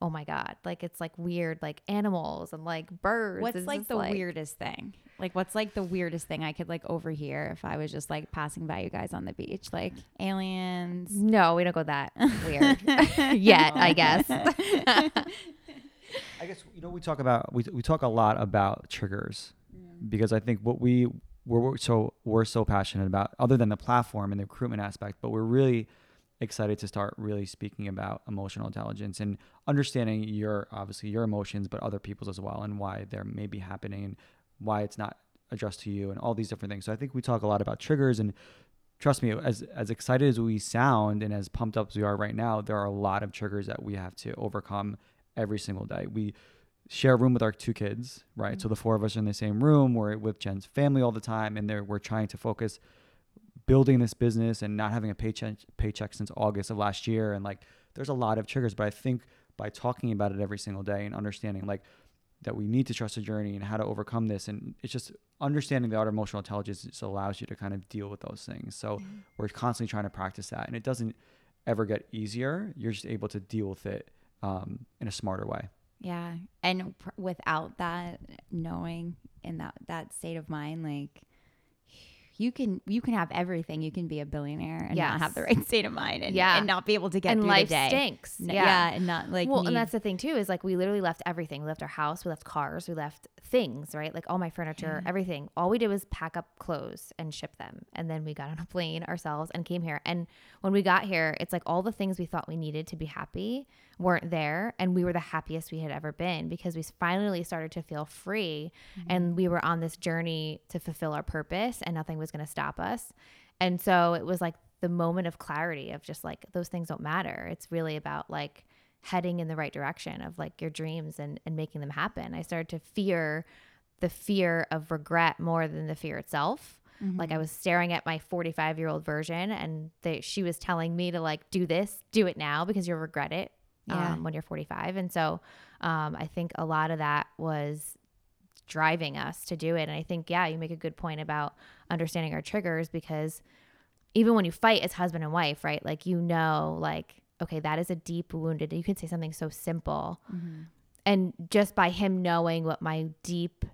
Oh my God. Like it's like weird, like animals and like birds. what's It's like just the weirdest thing like what's like the weirdest thing i could like overhear if i was just like passing by you guys on the beach like aliens No, we don't go that (laughs) weird yet, I guess. (laughs) I guess you know we talk about we we talk a lot about triggers mm. because I think what we we're, we're so we're so passionate about other than the platform and the recruitment aspect, but we're really excited to start really speaking about emotional intelligence and understanding your obviously your emotions, but other people's as well, and why they're maybe happening and why it's not addressed to you and all these different things. So I think we talk a lot about triggers and trust me, as as excited as we sound and as pumped up as we are right now, there are a lot of triggers that we have to overcome every single day. We share a room with our two kids, right? So mm-hmm. the four of us are in the same room. We're with Jen's family all the time, and there we're trying to focus building this business and not having a paycheck paycheck since August of last year. And like, there's a lot of triggers, but I think by talking about it every single day and understanding like that we need to trust the journey and how to overcome this, and it's just understanding the art of emotional intelligence just allows you to kind of deal with those things. So we're constantly trying to practice that, and it doesn't ever get easier. You're just able to deal with it um, in a smarter way. Yeah. And pr- without that knowing in that that state of mind like you can you can have everything. You can be a billionaire and not have the right state of mind and, Yeah. and not be able to get and through life the day. stinks. N- yeah. and not like well, need- and that's the thing too is like we literally left everything. We left our house, we left cars, we left things, right? Like all my furniture, Yeah. everything. All we did was pack up clothes and ship them. And then we got on a plane ourselves and came here. And when we got here, it's like all the things we thought we needed to be happy weren't there. And we were the happiest we had ever been because we finally started to feel free mm-hmm. and we were on this journey to fulfill our purpose and nothing was going to stop us. And so it was like the moment of clarity of just like those things don't matter. It's really about like heading in the right direction of like your dreams and, and making them happen. I started to fear the fear of regret more than the fear itself. Like I mm-hmm. was staring at my 45 year old version and they, she was telling me to like do this, do it now because you'll regret it Yeah. um, when you're 45. And so um, I think a lot of that was driving us to do it. And I think, yeah, you make a good point about understanding our triggers because even when you fight as husband and wife, right? Like, you know, like, okay, that is a deep wounded, you can say something so simple. Mm-hmm. And just by him knowing what my deep,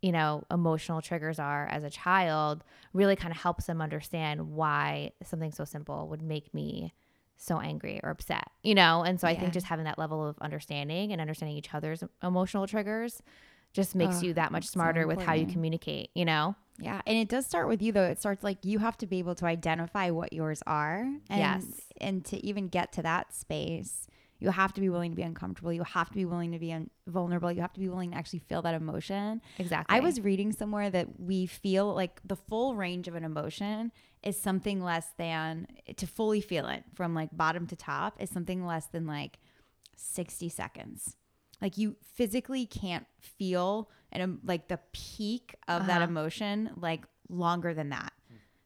you know, emotional triggers are as a child really kind of helps him understand why something so simple would make me so angry or upset, you know? And so I think just having that level of understanding and understanding each other's emotional triggers just makes Oh, you that much that's so smarter with how you communicate, you know? Yeah, and it does start with you though. It starts like you have to be able to identify what yours are. And, Yes. And to even get to that space, you have to be willing to be uncomfortable. You have to be willing to be un- vulnerable. You have to be willing to actually feel that emotion. Exactly. I was reading somewhere that we feel like the full range of an emotion is something less than to fully feel it from like bottom to top is something less than like 60 seconds. Like you physically can't feel and like the peak of that Uh-huh. emotion like longer than that.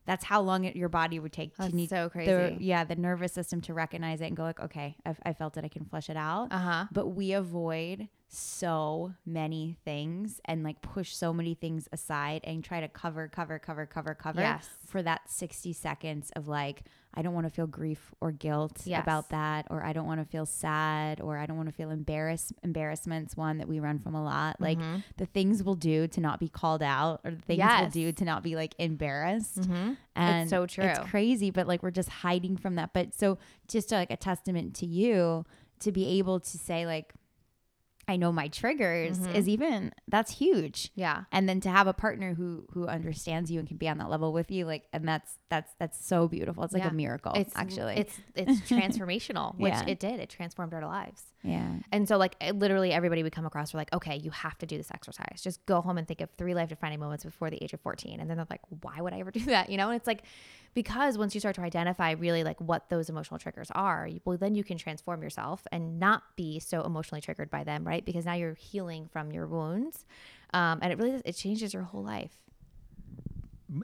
That's how long it, your body would take That's to need so the yeah the nervous system to recognize it and go like okay I've, I felt it I can flush it out Uh huh. but we avoid so many things and like push so many things aside and try to cover cover cover cover cover Yes. for that 60 seconds of like i don't want to feel grief or guilt Yes. about that or i don't want to feel sad or i don't want to feel embarrassed embarrassment's one that we run from a lot like Mhm. the things we'll do to not be called out or the things we'll do to not be like embarrassed Mm-hmm. and so true. It's crazy, but like we're just hiding from that. But so just like a testament to you to be able to say like, I know my triggers Mhm. is even that's huge. Yeah. And then to have a partner who who understands you and can be on that level with you, like, and that's that's that's so beautiful. It's like Yeah. a miracle, It's actually. it's it's (laughs) transformational, which Yeah. it did. It transformed our lives. Yeah, And so, like, literally everybody we come across, we're like, okay, you have to do this exercise. Just go home and think of three life defining moments before the age of 14. And then they're like, why would I ever (laughs) do that? You know? And it's like, because once you start to identify really like what those emotional triggers are, you, well, then you can transform yourself and not be so emotionally triggered by them, right? Because now you're healing from your wounds, um, and it really it changes your whole life.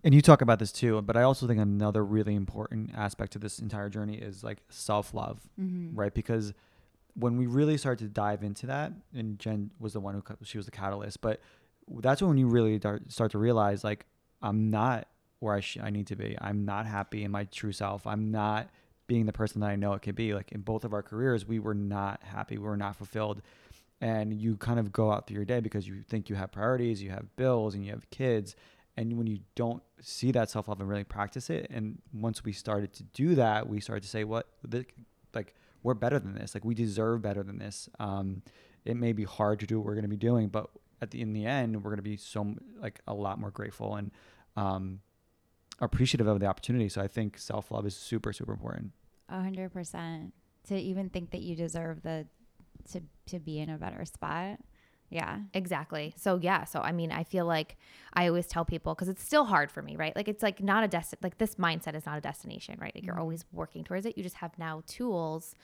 and you talk about this too, but I also think another really important aspect to this entire journey is like self love, Mm-hmm. right? Because when we really started to dive into that, and Jen was the one who she was the catalyst, but that's when you really start to realize like I'm not where I sh- I need to be. I'm not happy in my true self. I'm not being the person that I know it could be. Like in both of our careers, we were not happy. We were not fulfilled. And you kind of go out through your day because you think you have priorities, you have bills, and you have kids. And when you don't see that self love and really practice it, and once we started to do that, we started to say, "What, like, we're better than this. Like, we deserve better than this." Um, it may be hard to do what we're going to be doing, but at the in the end, we're going to be so like a lot more grateful and um, appreciative of the opportunity. So I think self love is super super important. A hundred percent. To even think that you deserve the to to be in a better spot. Yeah. Exactly. So yeah. So I mean, I feel like I always tell people because it's still hard for me, right? Like it's like not a desti- like this mindset is not a destination, right? Like you're Mhm. always working towards it. You just have now tools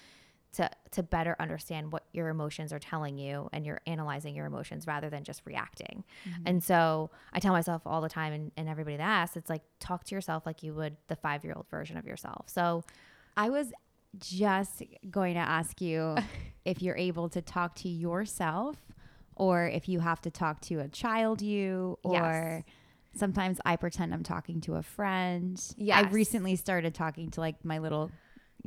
to to better understand what your emotions are telling you, and you're analyzing your emotions rather than just reacting. Mm-hmm. And so I tell myself all the time, and, and everybody that asks, it's like talk to yourself like you would the five year old version of yourself. So I was just going to ask you (laughs) if you're able to talk to yourself or if you have to talk to a child you or Yes. sometimes I pretend I'm talking to a friend. Yeah. I recently started talking to like my little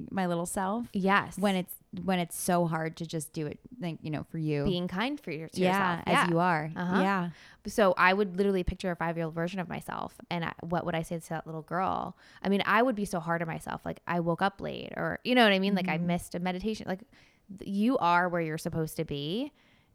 my little self yes, when it's when it's so hard to just do it like you know for you. being kind for your, to yeah, yourself, as you are. Uh-huh. Yeah. So I would literally picture a five year old version of myself. And I, what would I say to that little girl? I mean, I would be so hard on myself. Like, I woke up late, or, you know what I mean? Like, I Mhm. missed a meditation. Like, you are where you're supposed to be.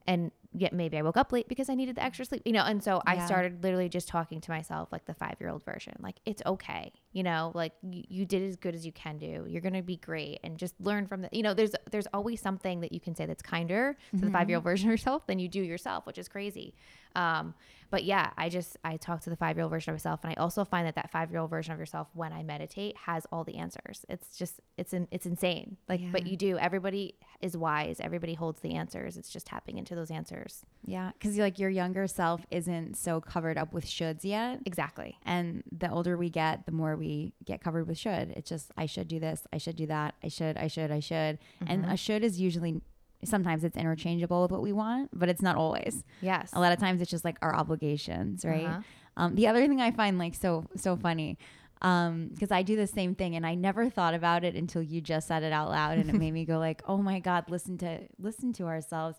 And yet, maybe I woke up late because I needed the extra sleep, you know? And so I started literally just talking to myself like the five year old version. Like, it's okay, you know? Like, you, you did as good as you can do. You're going to be great. And just learn from the, you know, there's, there's always something that you can say that's kinder to the Mhm. five year old version of yourself than you do yourself, which is crazy. Um, but yeah, I just I talk to the five year old version of myself, and I also find that that five year old version of yourself, when I meditate, has all the answers. It's just it's in, it's insane. Like, but you do. Everybody is wise. Everybody holds the answers. It's just tapping into those answers. Yeah, cuz like your younger self isn't so covered up with shoulds yet. Exactly. And the older we get, the more we get covered with should. It's just I should do this, I should do that, I should, I should, I should. And Mhm. a should is usually sometimes it's interchangeable with what we want, but it's not always. yes. A lot of times it's just like our obligations, right? Uh-huh. Um, the other thing I find like so so funny, um, because I do the same thing, and I never thought about it until you just said it out loud, and it made me go like, "Oh my God, listen to listen to ourselves."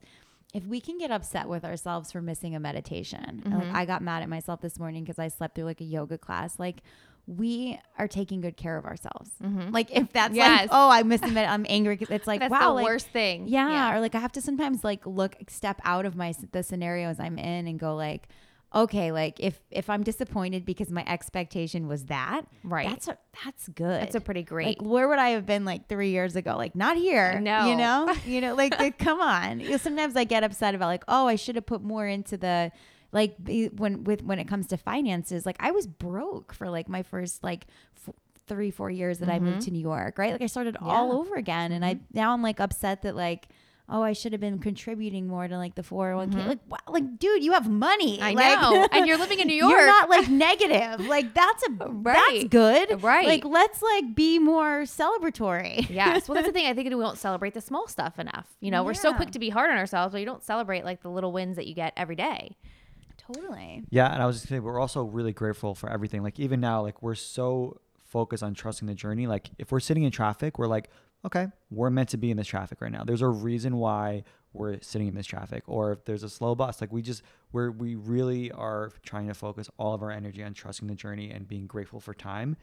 If we can get upset with ourselves for missing a meditation, and, like. I got mad at myself this morning because I slept through like a yoga class, like we are taking good care of ourselves. Mhm. Like if that's Yes. like, oh, I missed a med- I'm angry. It's like, That's wow, the like, worst thing. yeah, or like I have to sometimes like look step out of my the scenarios I'm in and go like, okay, like if if I'm disappointed because my expectation was that, Right. That's a, that's good. That's a pretty great. like where would I have been like three years ago? Like not here. No. you know, (laughs) you know, like, like, come on. You know, sometimes I get upset about like, oh, I should have put more into the. Like when with when it comes to finances, like I was broke for like my first like f- three four years that I moved Mhm. to New York, right? Like I started all over again, and I now I'm like upset that like oh, I should have been contributing more to like the 401k. Mhm. Like, wow, like, dude, you have money. I Like- know. and you're (laughs) living in New York. You're not like negative. Like that's a (laughs) that's good. Right. Like let's like be more celebratory. yes. Well, that's the (laughs) thing. I think we don't celebrate the small stuff enough. You know, we're so quick to be hard on ourselves, but you don't celebrate like the little wins that you get every day. Totally. Yeah, and I was just saying we're also really grateful for everything. Like even now, like we're so focused on trusting the journey. Like if we're sitting in traffic, we're like, okay, we're meant to be in this traffic right now. There's a reason why we're sitting in this traffic. Or if there's a slow bus, like we just we're we really are trying to focus all of our energy on trusting the journey and being grateful for time.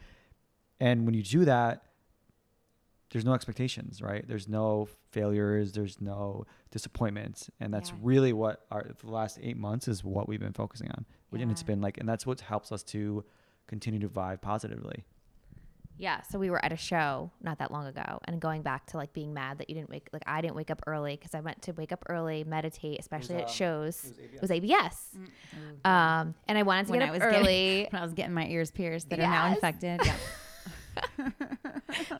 And when you do that, there's no expectations, right? There's no failures, there's no disappointments, and that's Yeah. really what our the last eight months is what we've been focusing on. Which and it's been like, and that's what helps us to continue to vibe positively. Yeah. So we were at a show not that long ago and going back to like being mad that you didn't wake, like I didn't wake up early because I went to wake up early, meditate, especially at um, shows. it It was ABS. Um, and I wanted to When get I up was getting- early. (laughs) When I was getting my ears pierced that are now infected. (laughs) Yeah.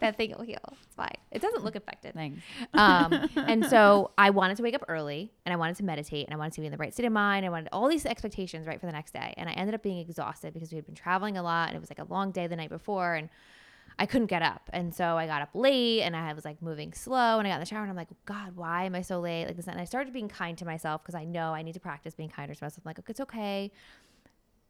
that thing will heal. It's fine. It doesn't look infected. Thanks. Um, and so (laughs) I wanted to wake up early and I wanted to meditate and I wanted to be in the right state of mind. I wanted all these expectations right for the next day. And I ended up being exhausted because we had been traveling a lot and it was like a long day the night before and I couldn't get up. And so I got up late and I was like moving slow and I got in the shower and I'm like, God, why am I so late? Like this. And I started being kind to myself because I know I need to practice being kinder to myself. I'm like, okay, it's okay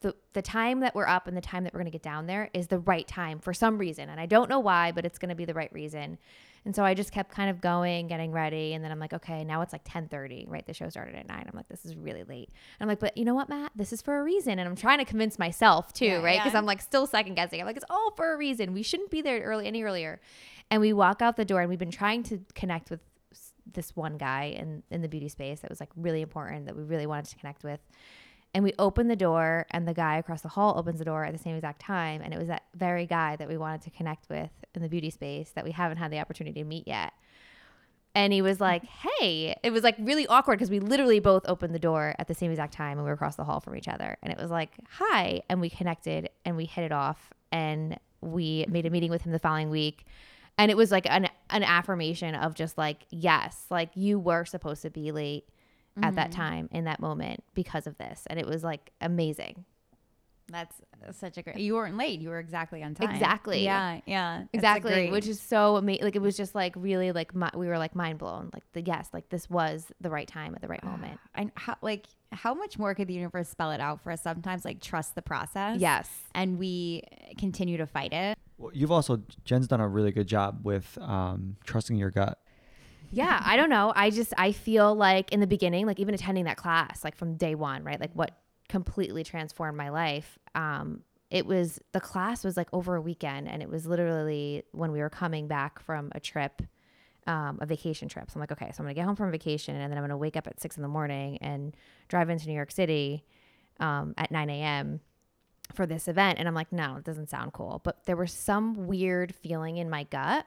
the the time that we're up and the time that we're going to get down there is the right time for some reason and i don't know why but it's going to be the right reason and so i just kept kind of going getting ready and then i'm like okay now it's like 10.30 right? The show started at 9 i'm like this is really late. And i'm like but you know what matt? This is for a reason. And i'm trying to convince myself too Yeah, right? Because yeah. i'm like still second guessing i'm like it's all for a reason. We shouldn't be there early any earlier. And we walk out the door and we've been trying to connect with this one guy in in the beauty space that was like really important that we really wanted to connect with and we open the door, and the guy across the hall opens the door at the same exact time. And it was that very guy that we wanted to connect with in the beauty space that we haven't had the opportunity to meet yet. And he was like, (laughs) Hey, it was like really awkward because we literally both opened the door at the same exact time and we were across the hall from each other. And it was like, Hi. And we connected and we hit it off. And we made a meeting with him the following week. And it was like an, an affirmation of just like, yes, like you were supposed to be late at that time in that moment because of this. And it was like amazing. That's such a great. You weren't late. You were exactly on time. Exactly. Yeah. Yeah. Exactly great- which is so amazing like it was just like really like mi- we were like mind blown like the yes like this was the right time at the right moment and how like how much more could the universe spell it out for us sometimes like trust the process yes and we continue to fight it Well, you've also Jen's done a really good job with um, trusting your gut. Yeah i don't know i just i feel like in the beginning like even attending that class like from day one right like what completely transformed my life um it was the class was like over a weekend and it was literally when we were coming back from a trip um, a vacation trip. So I'm like, okay, so I'm gonna get home from vacation and then I'm gonna wake up at six in the morning and drive into New York City um, at 9 a.m. for this event. And I'm like, no, it doesn't sound cool. But there was some weird feeling in my gut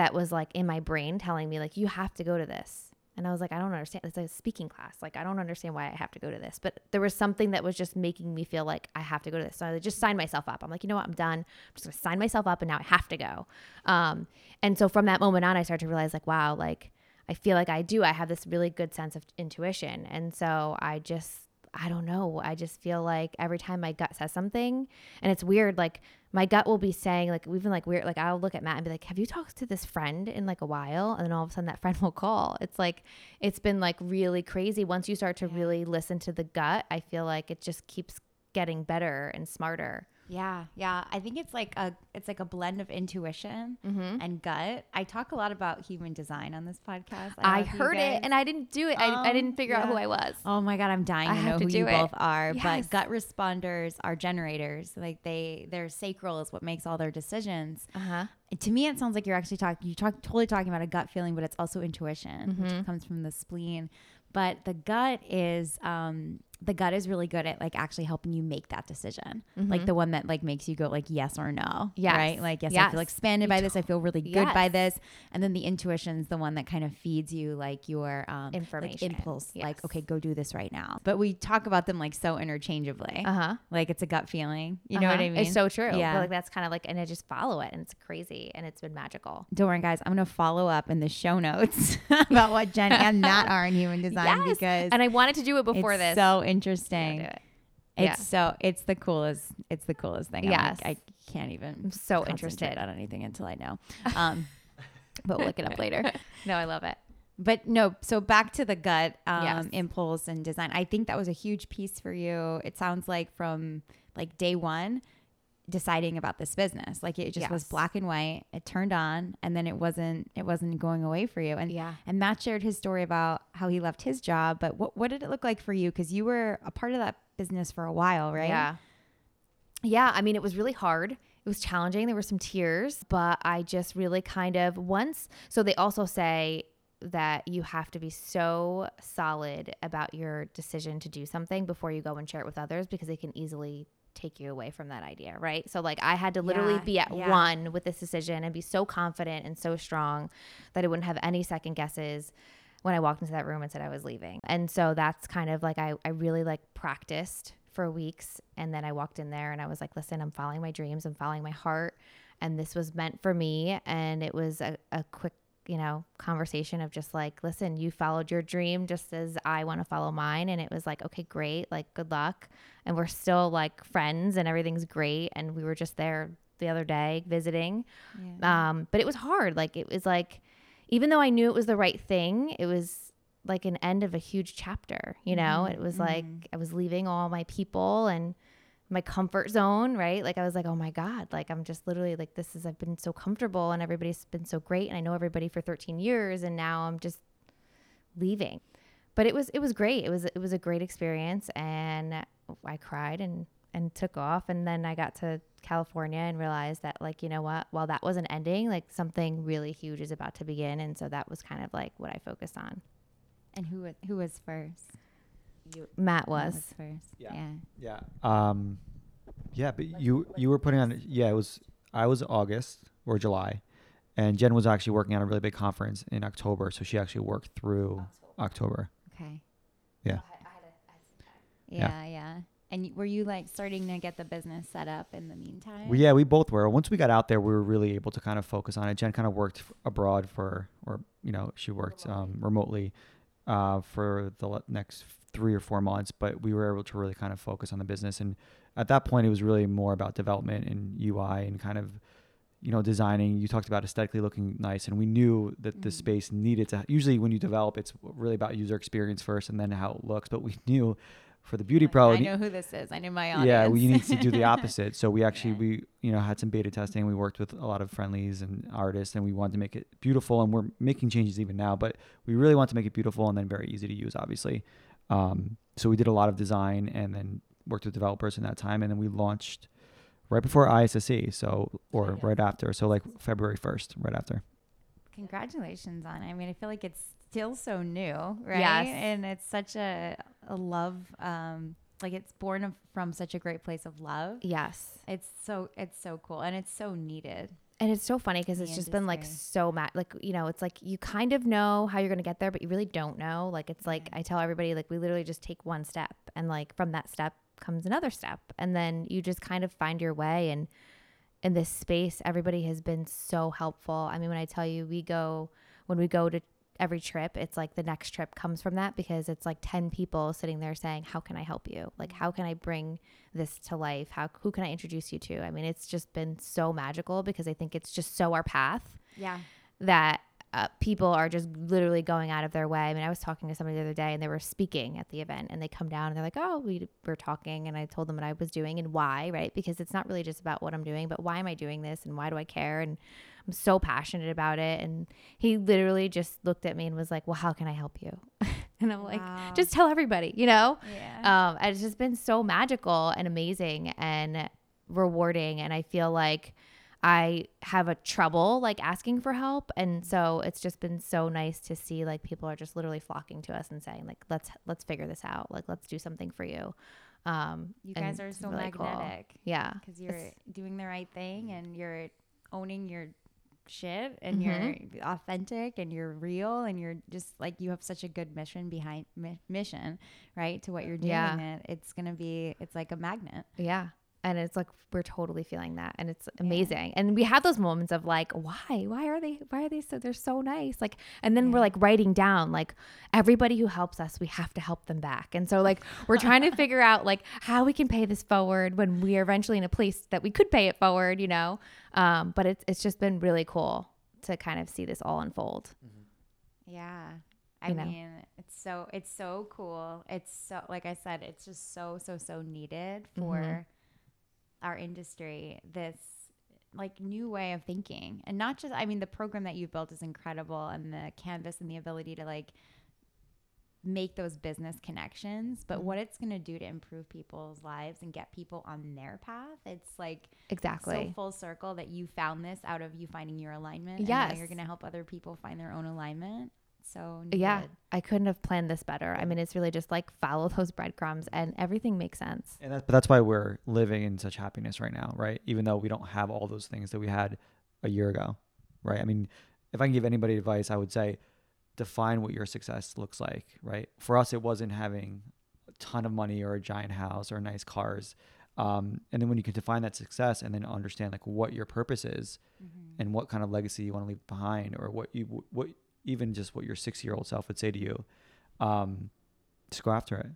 that was like in my brain telling me, like, you have to go to this. And I was like, I don't understand. It's a speaking class. Like, I don't understand why I have to go to this. But there was something that was just making me feel like I have to go to this. So I just signed myself up. I'm like, you know what? I'm done. I'm just going to sign myself up and now I have to go. Um, and so from that moment on, I started to realize, like, wow, like, I feel like I do. I have this really good sense of intuition. And so I just, I don't know. I just feel like every time my gut says something, and it's weird, like my gut will be saying, like, even like weird, like I'll look at Matt and be like, Have you talked to this friend in like a while? And then all of a sudden that friend (laughs) will call. It's like, it's been like really crazy. Once you start to really listen to the gut, I feel like it just keeps getting better and smarter. Yeah yeah i think it's like a it's like a blend of intuition Mm-hmm. and gut i talk a lot about human design on this podcast I you heard it and I didn't do it. I, I Um, didn't figure out who. I was. Oh my god, I'm dying I to know to who you it. both are. Yes. But gut responders are generators. Like they, their sacral is what makes all their decisions. Uh huh. To me, it sounds like you're actually talking. You talk totally talking about a gut feeling, but it's also intuition, Mhm. which comes from the spleen. But the gut is, um, the gut is really good at like actually helping you make that decision, like Mhm. the one that like makes you go like yes or no, Yes. right? Like yes, I feel expanded by this. I feel really good by this, and then the intuition's the one that kind of feeds you like your um, like, Information. impulse, like okay, go do this right now. But we talk about them like so interchangeably, Uh huh. like it's a gut feeling. You know what I mean? It's so true. Yeah. But like that's kind of like, and I just follow it, and it's crazy, and it's been magical. Don't worry, guys. I'm gonna follow up in the show notes (laughs) about what Jen and Matt are in human design Yes. because And I wanted to do it before it's this. so Yeah, interesting. It's Yeah. so it's the coolest. It's the coolest thing. Yes. like, I can't even. I'm so interested. on anything until I know. (laughs) Um, but we'll look it up later. (laughs) No, I love it. But no, so back to the gut um, Yes. impulse and design. I think that was a huge piece for you. It sounds like from like day one, deciding about this business. Like it just was black and white. It turned on, and then it wasn't. It wasn't going away for you. And Yeah. and Matt shared his story about how he left his job. But what what did it look like for you? Because you were a part of that business for a while, right? Yeah. Yeah. I mean, it was really hard. It was challenging. There were some tears, but I just really kind of once. So they also say that you have to be so solid about your decision to do something before you go and share it with others because they can easily take you away from that idea, right? So like I had to literally Yeah, be at yeah. one with this decision and be so confident and so strong that I wouldn't have any second guesses when I walked into that room and said I was leaving. And so that's kind of like I, I really like practiced for weeks and then I walked in there and I was like, listen, I'm following my dreams, I'm following my heart. and this was meant for me. And it was a, a quick, you know, conversation of just like, listen, you followed your dream just as I want to follow mine. And it was like, okay, great. Like, good luck. And we're still like friends and everything's great. And we were just there the other day visiting. Yeah. Um, but it was hard. Like, it was like, even though I knew it was the right thing, it was like an end of a huge chapter, you know? Mhm, It was like mhm. I was leaving all my people and my comfort zone, right? Like I was like, oh my God, like I'm just literally like, this is, I've been so comfortable and everybody's been so great. And I know everybody for 13 years and now I'm just leaving. But it was, it was great. It was, it was a great experience. And I cried and, and took off. And then I got to California and realized that like, you know what, while that wasn't ending, like something really huge is about to begin. And so that was kind of like what I focused on. And who was, who was first? You, Matt Matt was. first. Yeah. Yeah. Yeah. Um, yeah, but you you were putting on. Yeah, it was. I was August or July, and Jen was actually working on a really big conference in October, so she actually worked through October. Okay. Yeah. Yeah, yeah. And were you like starting to get the business set up in the meantime? Well, yeah, we both were. Once we got out there, we were really able to kind of focus on it. Jen kind of worked f- abroad for, or you know, she worked um, remotely uh, for the next three or four months, but we were able to really kind of focus on the business. And at that point, it was really more about development and UI and kind of, you know, designing. You talked about aesthetically looking nice, and we knew that the Mhm. space needed to. Usually, when you develop, it's really about user experience first, and then how it looks. But we (laughs) knew for the beauty Like, pro, I know who this is. I know my audience. yeah, we need to do the (laughs) opposite. So we actually we you know had some beta testing. We worked with a lot of friendlies and artists, and we wanted to make it beautiful. And we're making changes even now, but we really want to make it beautiful and then very easy to use, obviously. Um, so we did a lot of design and then worked with developers in that time, and then we launched right before ISSE, so or Yeah. right after, so like February first, right after. Congratulations on. it. I mean, I feel like it's still so new, right? Yes. And it's such a a love. Um, like it's born of, from such a great place of love. Yes. It's so it's so cool and it's so needed. And it's so funny because it's just been like so mad. Like, you know, it's like you kind of know how you're going to get there, but you really don't know. Like, it's like I tell everybody, like, we literally just take one step. And like from that step comes another step. And then you just kind of find your way. And in this space, everybody has been so helpful. I mean, when I tell you, we go, when we go to every trip, it's like the next trip comes from that because it's like 10 people sitting there saying, How can I help you? Like, how can I bring this to life? How, who can I introduce you to? I mean, it's just been so magical because I think it's just so our path Yeah. that uh, people are just literally going out of their way. I mean, I was talking to somebody the other day and they were speaking at the event and they come down and they're like, oh, we were talking and I told them what I was doing and why, right? Because it's not really just about what I'm doing, but why am I doing this and why do I care? And I'm so passionate about it. And he literally just looked at me and was like, well, how can I help you? (laughs) and I'm like, Wow. just tell everybody, you know? yeah. um, and it's just been so magical and amazing and rewarding and i feel like i have a trouble like asking for help and so it's just been so nice to see like people are just literally flocking to us and saying like let's let's figure this out like let's do something for you um you guys are so really cool. magnetic yeah because you're It's- doing the right thing and you're owning your shit and you're Mm-hmm. authentic and you're real and you're just like you have such a good mission behind mi- mission right to what you're doing Yeah. that it's gonna be it's like a magnet. Yeah. And it's like we're totally feeling that and it's amazing. And we have those moments of like why? Why are they why are they so they're so nice? Like and then we're like writing down like everybody who helps us we have to help them back. And so like we're trying to (laughs) figure out like how we can pay this forward when we are eventually in a place that we could pay it forward you know um, but it's, it's just been really cool to kind of see this all unfold yeah I You know. mean, it's so it's so cool. It's so like I said, it's just so so so needed for Mhm. our industry. This like new way of thinking, and not just. I mean, the program that you've built is incredible, and the canvas and the ability to like make those business connections. But Mhm. what it's going to do to improve people's lives and get people on their path, it's like exactly so full circle that you found this out of you finding your alignment. And now you're going to help other people find their own alignment. So yeah i couldn't have planned this better i mean it's really just like follow those breadcrumbs and everything makes sense And that's but that's why we're living in such happiness right now, right? Even though we don't have all those things that we had a year ago, right? I mean, if I can give anybody advice, I would say define what your success looks like, right? For us, it wasn't having a ton of money or a giant house or nice cars. Um, and then when you can define that success and then understand like what your purpose is Mm-hmm. and what kind of legacy you want to leave behind or what you what even just what your 60 year old self would say to you um, just go after it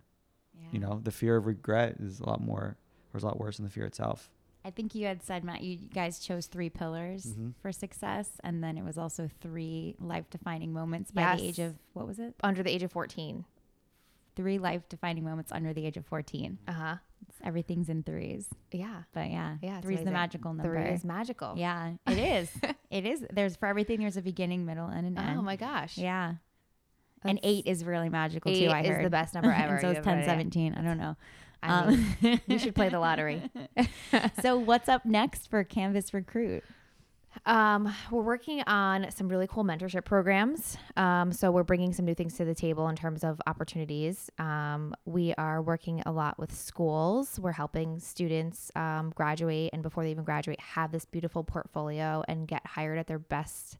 Yeah. you know the fear of regret is a lot more or is a lot worse than the fear itself I think you had said, Matt, you guys chose three pillars Mhm. for success. And then it was also three life defining moments by the age of, what was it? Under the age of 14. Three life defining moments under the age of 14. Uh huh. Everything's in threes. Yeah. But yeah, Yeah, it's three's the magical number. Three is magical. Yeah, (laughs) it is. it is. There's for everything, there's a beginning, middle, and an end. Oh my gosh. Yeah. and eight is really magical eight too. I is heard the best (laughs) number ever. and so it's is have no 10, idea. 17. I don't know. I mean, Um, (laughs) you should play the lottery. (laughs) so what's up next for Canvas Recruit? Um, we're working on some really cool mentorship programs. Um, so we're bringing some new things to the table in terms of opportunities. Um, we are working a lot with schools. We're helping students um, graduate and before they even graduate, have this beautiful portfolio and get hired at their best,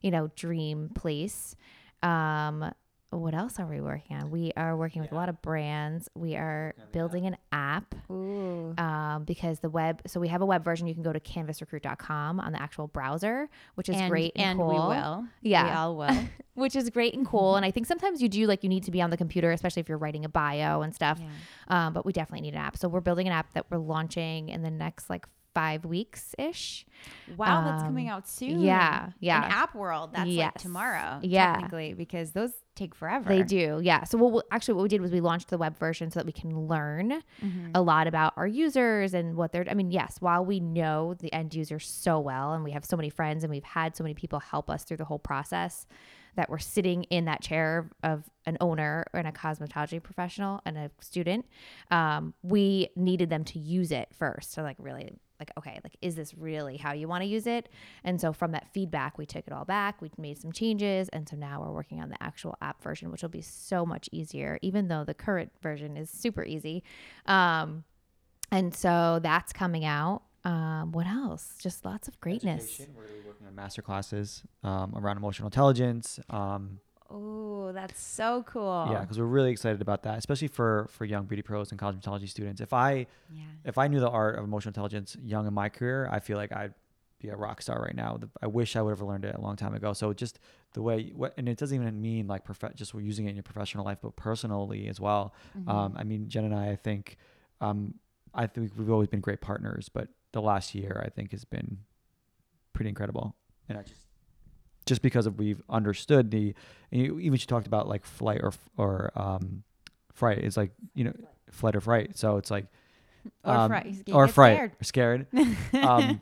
you know, dream place. Um, what else are we working on? We are working with a lot of brands. We are building an app Ooh. um, because the web so we have a web version you can go to canvasrecruit.com on the actual browser which is and, great and, and cool we will. Yeah. We all will. (laughs) which is great and cool and i think sometimes you do like you need to be on the computer especially if you're writing a bio and stuff Yeah. um, but we definitely need an app so we're building an app that we're launching in the next like five weeks ish Wow, that's Um, coming out soon. yeah, yeah. In app world, that's like tomorrow. Yeah. Technically, because those take forever. they do yeah so what we, actually what we did was we launched the web version so that we can learn Mhm. a lot about our users and what they're I mean, yes, while we know the end user so well and we have so many friends and we've had so many people help us through the whole process that we're sitting in that chair of an owner and a cosmetology professional and a student, um, we needed them to use it first. So like really like, okay, like is this really how you want to use it? And so from that feedback, we took it all back. We made some changes. And so now we're working on the actual app version, which will be so much easier, even though the current version is super easy. Um, and so that's coming out. Um, what else? Just lots of greatness. Education, we're working on master classes um, around emotional intelligence um, Oh, that's so cool. yeah because we're really excited about that especially for for young beauty pros and cosmetology students if i Yeah. if i knew the art of emotional intelligence young in my career i feel like i'd be a rock star right now i wish i would have learned it a long time ago so just the way what and it doesn't even mean like prof- just we're using it in your professional life but personally as well Mhm. um, i mean jen and i i think um, i think we've always been great partners but the last year i think has been pretty incredible and i just just because of we've understood the and you, even she talked about like flight or or um fright it's like you know flight or fright so it's like or um, fright. You or get fright scared. or scared (laughs) um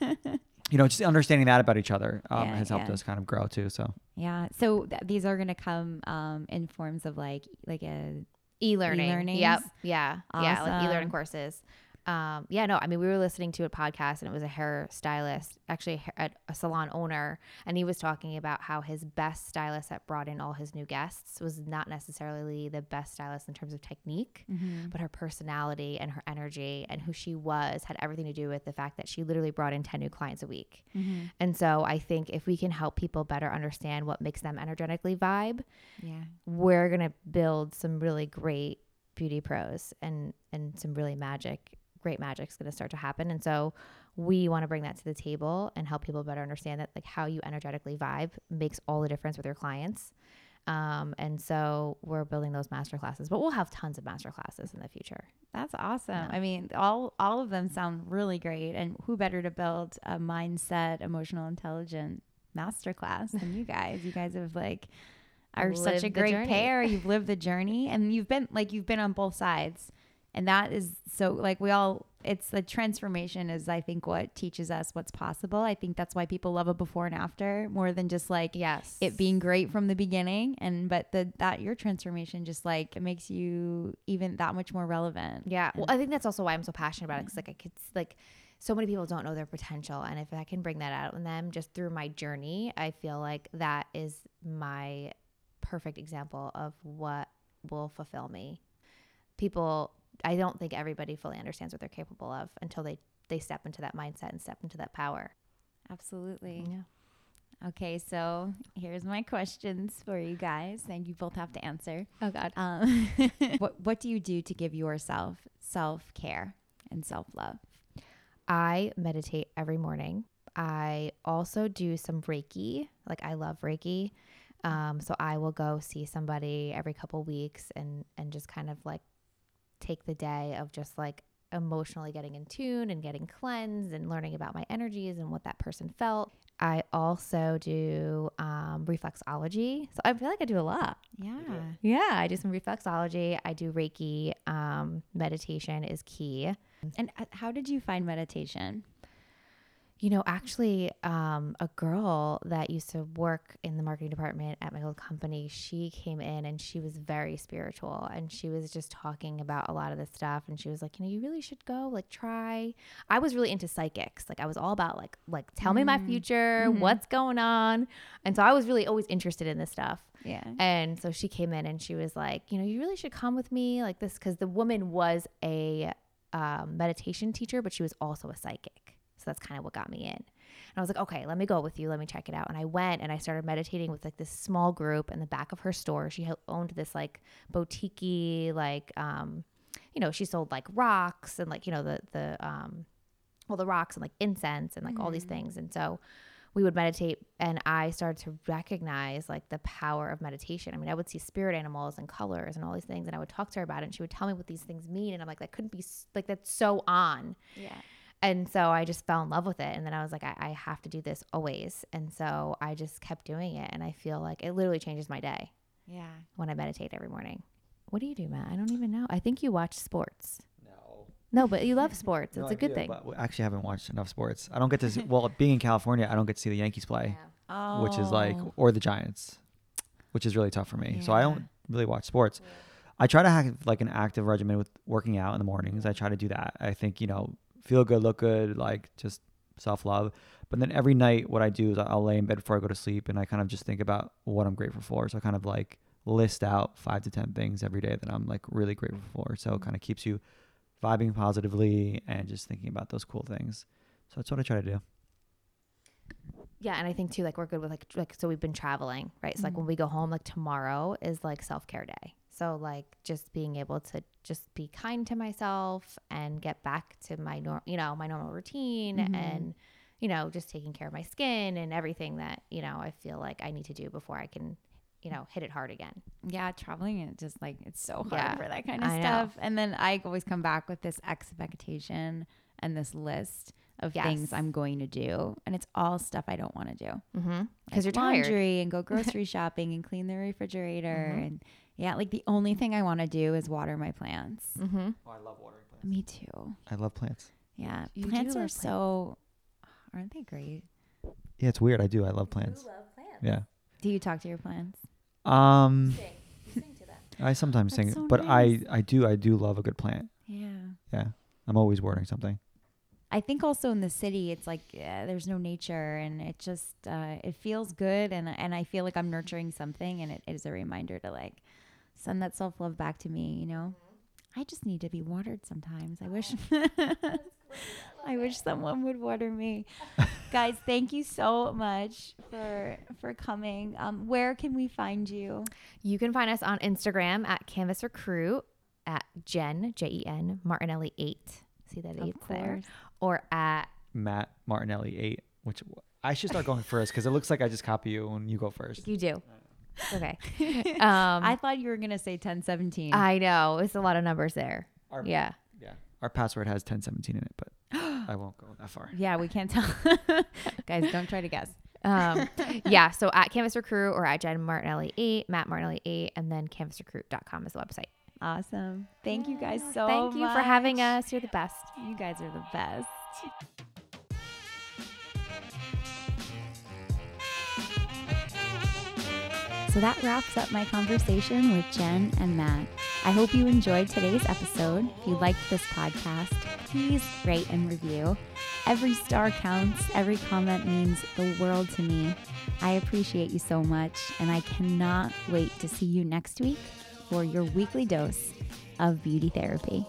you know just understanding that about each other um, Yeah, has helped yeah. us kind of grow too so Yeah. So th- these are going to come um, in forms of like like a E-learning. E-learnings? Yep. Yeah. Yeah. Like e-learning courses. Um, yeah, no, I mean, we were listening to a podcast and it was a hair stylist, actually a, a, salon owner, and he was talking about how his best stylist that brought in all his new guests was not necessarily the best stylist in terms of technique, but her personality and her energy and who she was had everything to do with the fact that she literally brought in 10 new clients a week. Mm-hmm. And so I think if we can help people better understand what makes them energetically vibe, yeah. we're gonna build some really great beauty pros and and some really magic great magic's gonna start to happen and so we want to bring that to the table and help people better understand that like how you energetically vibe makes all the difference with your clients um, and so we're building those master classes but we'll have tons of master classes in the future That's awesome. Yeah. I mean, all all of them sound really great. And who better to build a mindset, emotional intelligence master class than you guys? You guys have like are such a great journey. pair. You've lived the journey, and you've been like you've been on both sides, and that is so like we all. It's the transformation is I think what teaches us what's possible. I think that's why people love a before and after more than just like yes it being great from the beginning and but the that your transformation just like it makes you even that much more relevant Yeah. Well, I think that's also why I'm so passionate about it. Cause mm-hmm. like I could like so many people don't know their potential. And if I can bring that out in them just through my journey, I feel like that is my perfect example of what will fulfill me. People, I don't think everybody fully understands what they're capable of until they, they step into that mindset and step into that power. absolutely Yeah. okay so here's my questions for you guys and you both have to answer Oh God. um, (laughs) what what do you do to give yourself self-care and self love? I meditate every morning. I also do some Reiki. Like I love Reiki. Um, so I will go see somebody every couple weeks and and just kind of like take the day of just like emotionally getting in tune and getting cleansed and learning about my energies and what that person felt. I also do um, reflexology. So I feel like I do a lot. Yeah. Yeah, I do some reflexology. I do Reiki. Um, meditation is key. And uh, how did you find meditation? You know, actually, um, a girl that used to work in the marketing department at my old company, she came in and she was very spiritual and she was just talking about a lot of this stuff. And she was like, you know, you really should go, like, try. I was really into psychics. Like, I was all about, like, like tell me my future, Mhm. what's going on. And so I was really always interested in this stuff. Yeah. And so she came in and she was like, you know, you really should come with me like this because the woman was a um, meditation teacher, but she was also a psychic. So that's kind of what got me in. And I was like, okay, let me go with you. Let me check it out. And I went and I started meditating with like this small group in the back of her store. She owned this like boutique like, um, you know, she sold like rocks and like, you know, the, the, um, well, the rocks and like incense and like all these things. And so we would meditate and I started to recognize like the power of meditation. I mean, I would see spirit animals and colors and all these things and I would talk to her about it and she would tell me what these things mean and I'm like that couldn't be like that's so on. Yeah. And so I just fell in love with it and then I was like I, I have to do this always. And so I just kept doing it and I feel like it literally changes my day Yeah. when I meditate every morning. What do you do, Matt? I don't even know. I think you watch sports. No. No, but you love (laughs) sports. No, It's a I good do, thing. But I actually haven't watched enough sports. I don't get to see, well, (laughs) being in California, I don't get to see the Yankees play, Oh. which is like, oh. or the Giants, which is really tough for me. So I don't really watch sports. I try to have like an active regimen with working out in the mornings. I try to do that. I think, you know, feel good, look good, like just self love. But then every night, what I do is I'll lay in bed before I go to sleep and I kind of just think about what I'm grateful for. So I kind of like list out five to 10 things every day that I'm like really grateful for. So it kind of keeps you vibing positively and just thinking about those cool things. So that's what I try to do. Yeah, and I think too, like we're good with like like so we've been traveling, right? So like Mhm. when we go home, like tomorrow is like self care day. So like just being able to just be kind to myself and get back to my norm, you know, my normal routine, Mhm. and you know, just taking care of my skin and everything that you know I feel like I need to do before I can, you know, hit it hard again. Yeah, traveling it just like it's so hard Yeah, for that kind of I know. stuff. And then I always come back with this expectation and this list of things I'm going to do, and it's all stuff I don't want to do. Mm-hmm. Because Like you're tired. laundry and go (laughs) grocery shopping and clean the refrigerator Mhm. and yeah, like the only thing I want to do is water my plants. Mm-hmm. Oh, I love watering plants. Me too. I love plants. Yeah, You plants are plants. so (sighs) aren't they great? Yeah, it's weird. I do. I love plants. love plants. Yeah. Do you talk to your plants? Um, Sing. You sing to them. I sometimes That's sing, so but nice. I I do I do love a good plant. Yeah. Yeah, I'm always watering something. I think also in the city, it's like yeah, there's no nature, and it just uh, it feels good, and and I feel like I'm nurturing something, and it is a reminder to like send that self love back to me. You know, I just need to be watered sometimes. I wish, (laughs) (laughs) I wish someone would water me. (laughs) Guys, thank you so much for for coming. Um, where can we find you? You can find us on Instagram at Canvas Recruit at Jen J E N Martinelli eight. See that eight there. Or at Matt Martinelli eight, which I should start going first because it looks like I just copy you and you go first. you do. Okay. (laughs) Um, I thought you were gonna say ten seventeen. I know it's a lot of numbers there. Our, Yeah. yeah. Our password has 1017 in it, but I won't go that far. yeah, we can't tell. (laughs) Guys, don't try to guess. Um, (laughs) yeah. So at Canvas Recruit or at Jen Martinelli eight, Matt Martinelli eight, and then canvasrecruit.com is the website. Awesome. Thank you guys so much. Thank you for having us. You're the best. You guys are the best. So that wraps up my conversation with Jen and Matt. I hope you enjoyed today's episode. If you liked this podcast, please rate and review. Every star counts, every comment means the world to me. I appreciate you so much, and I cannot wait to see you next week for your weekly dose of beauty therapy.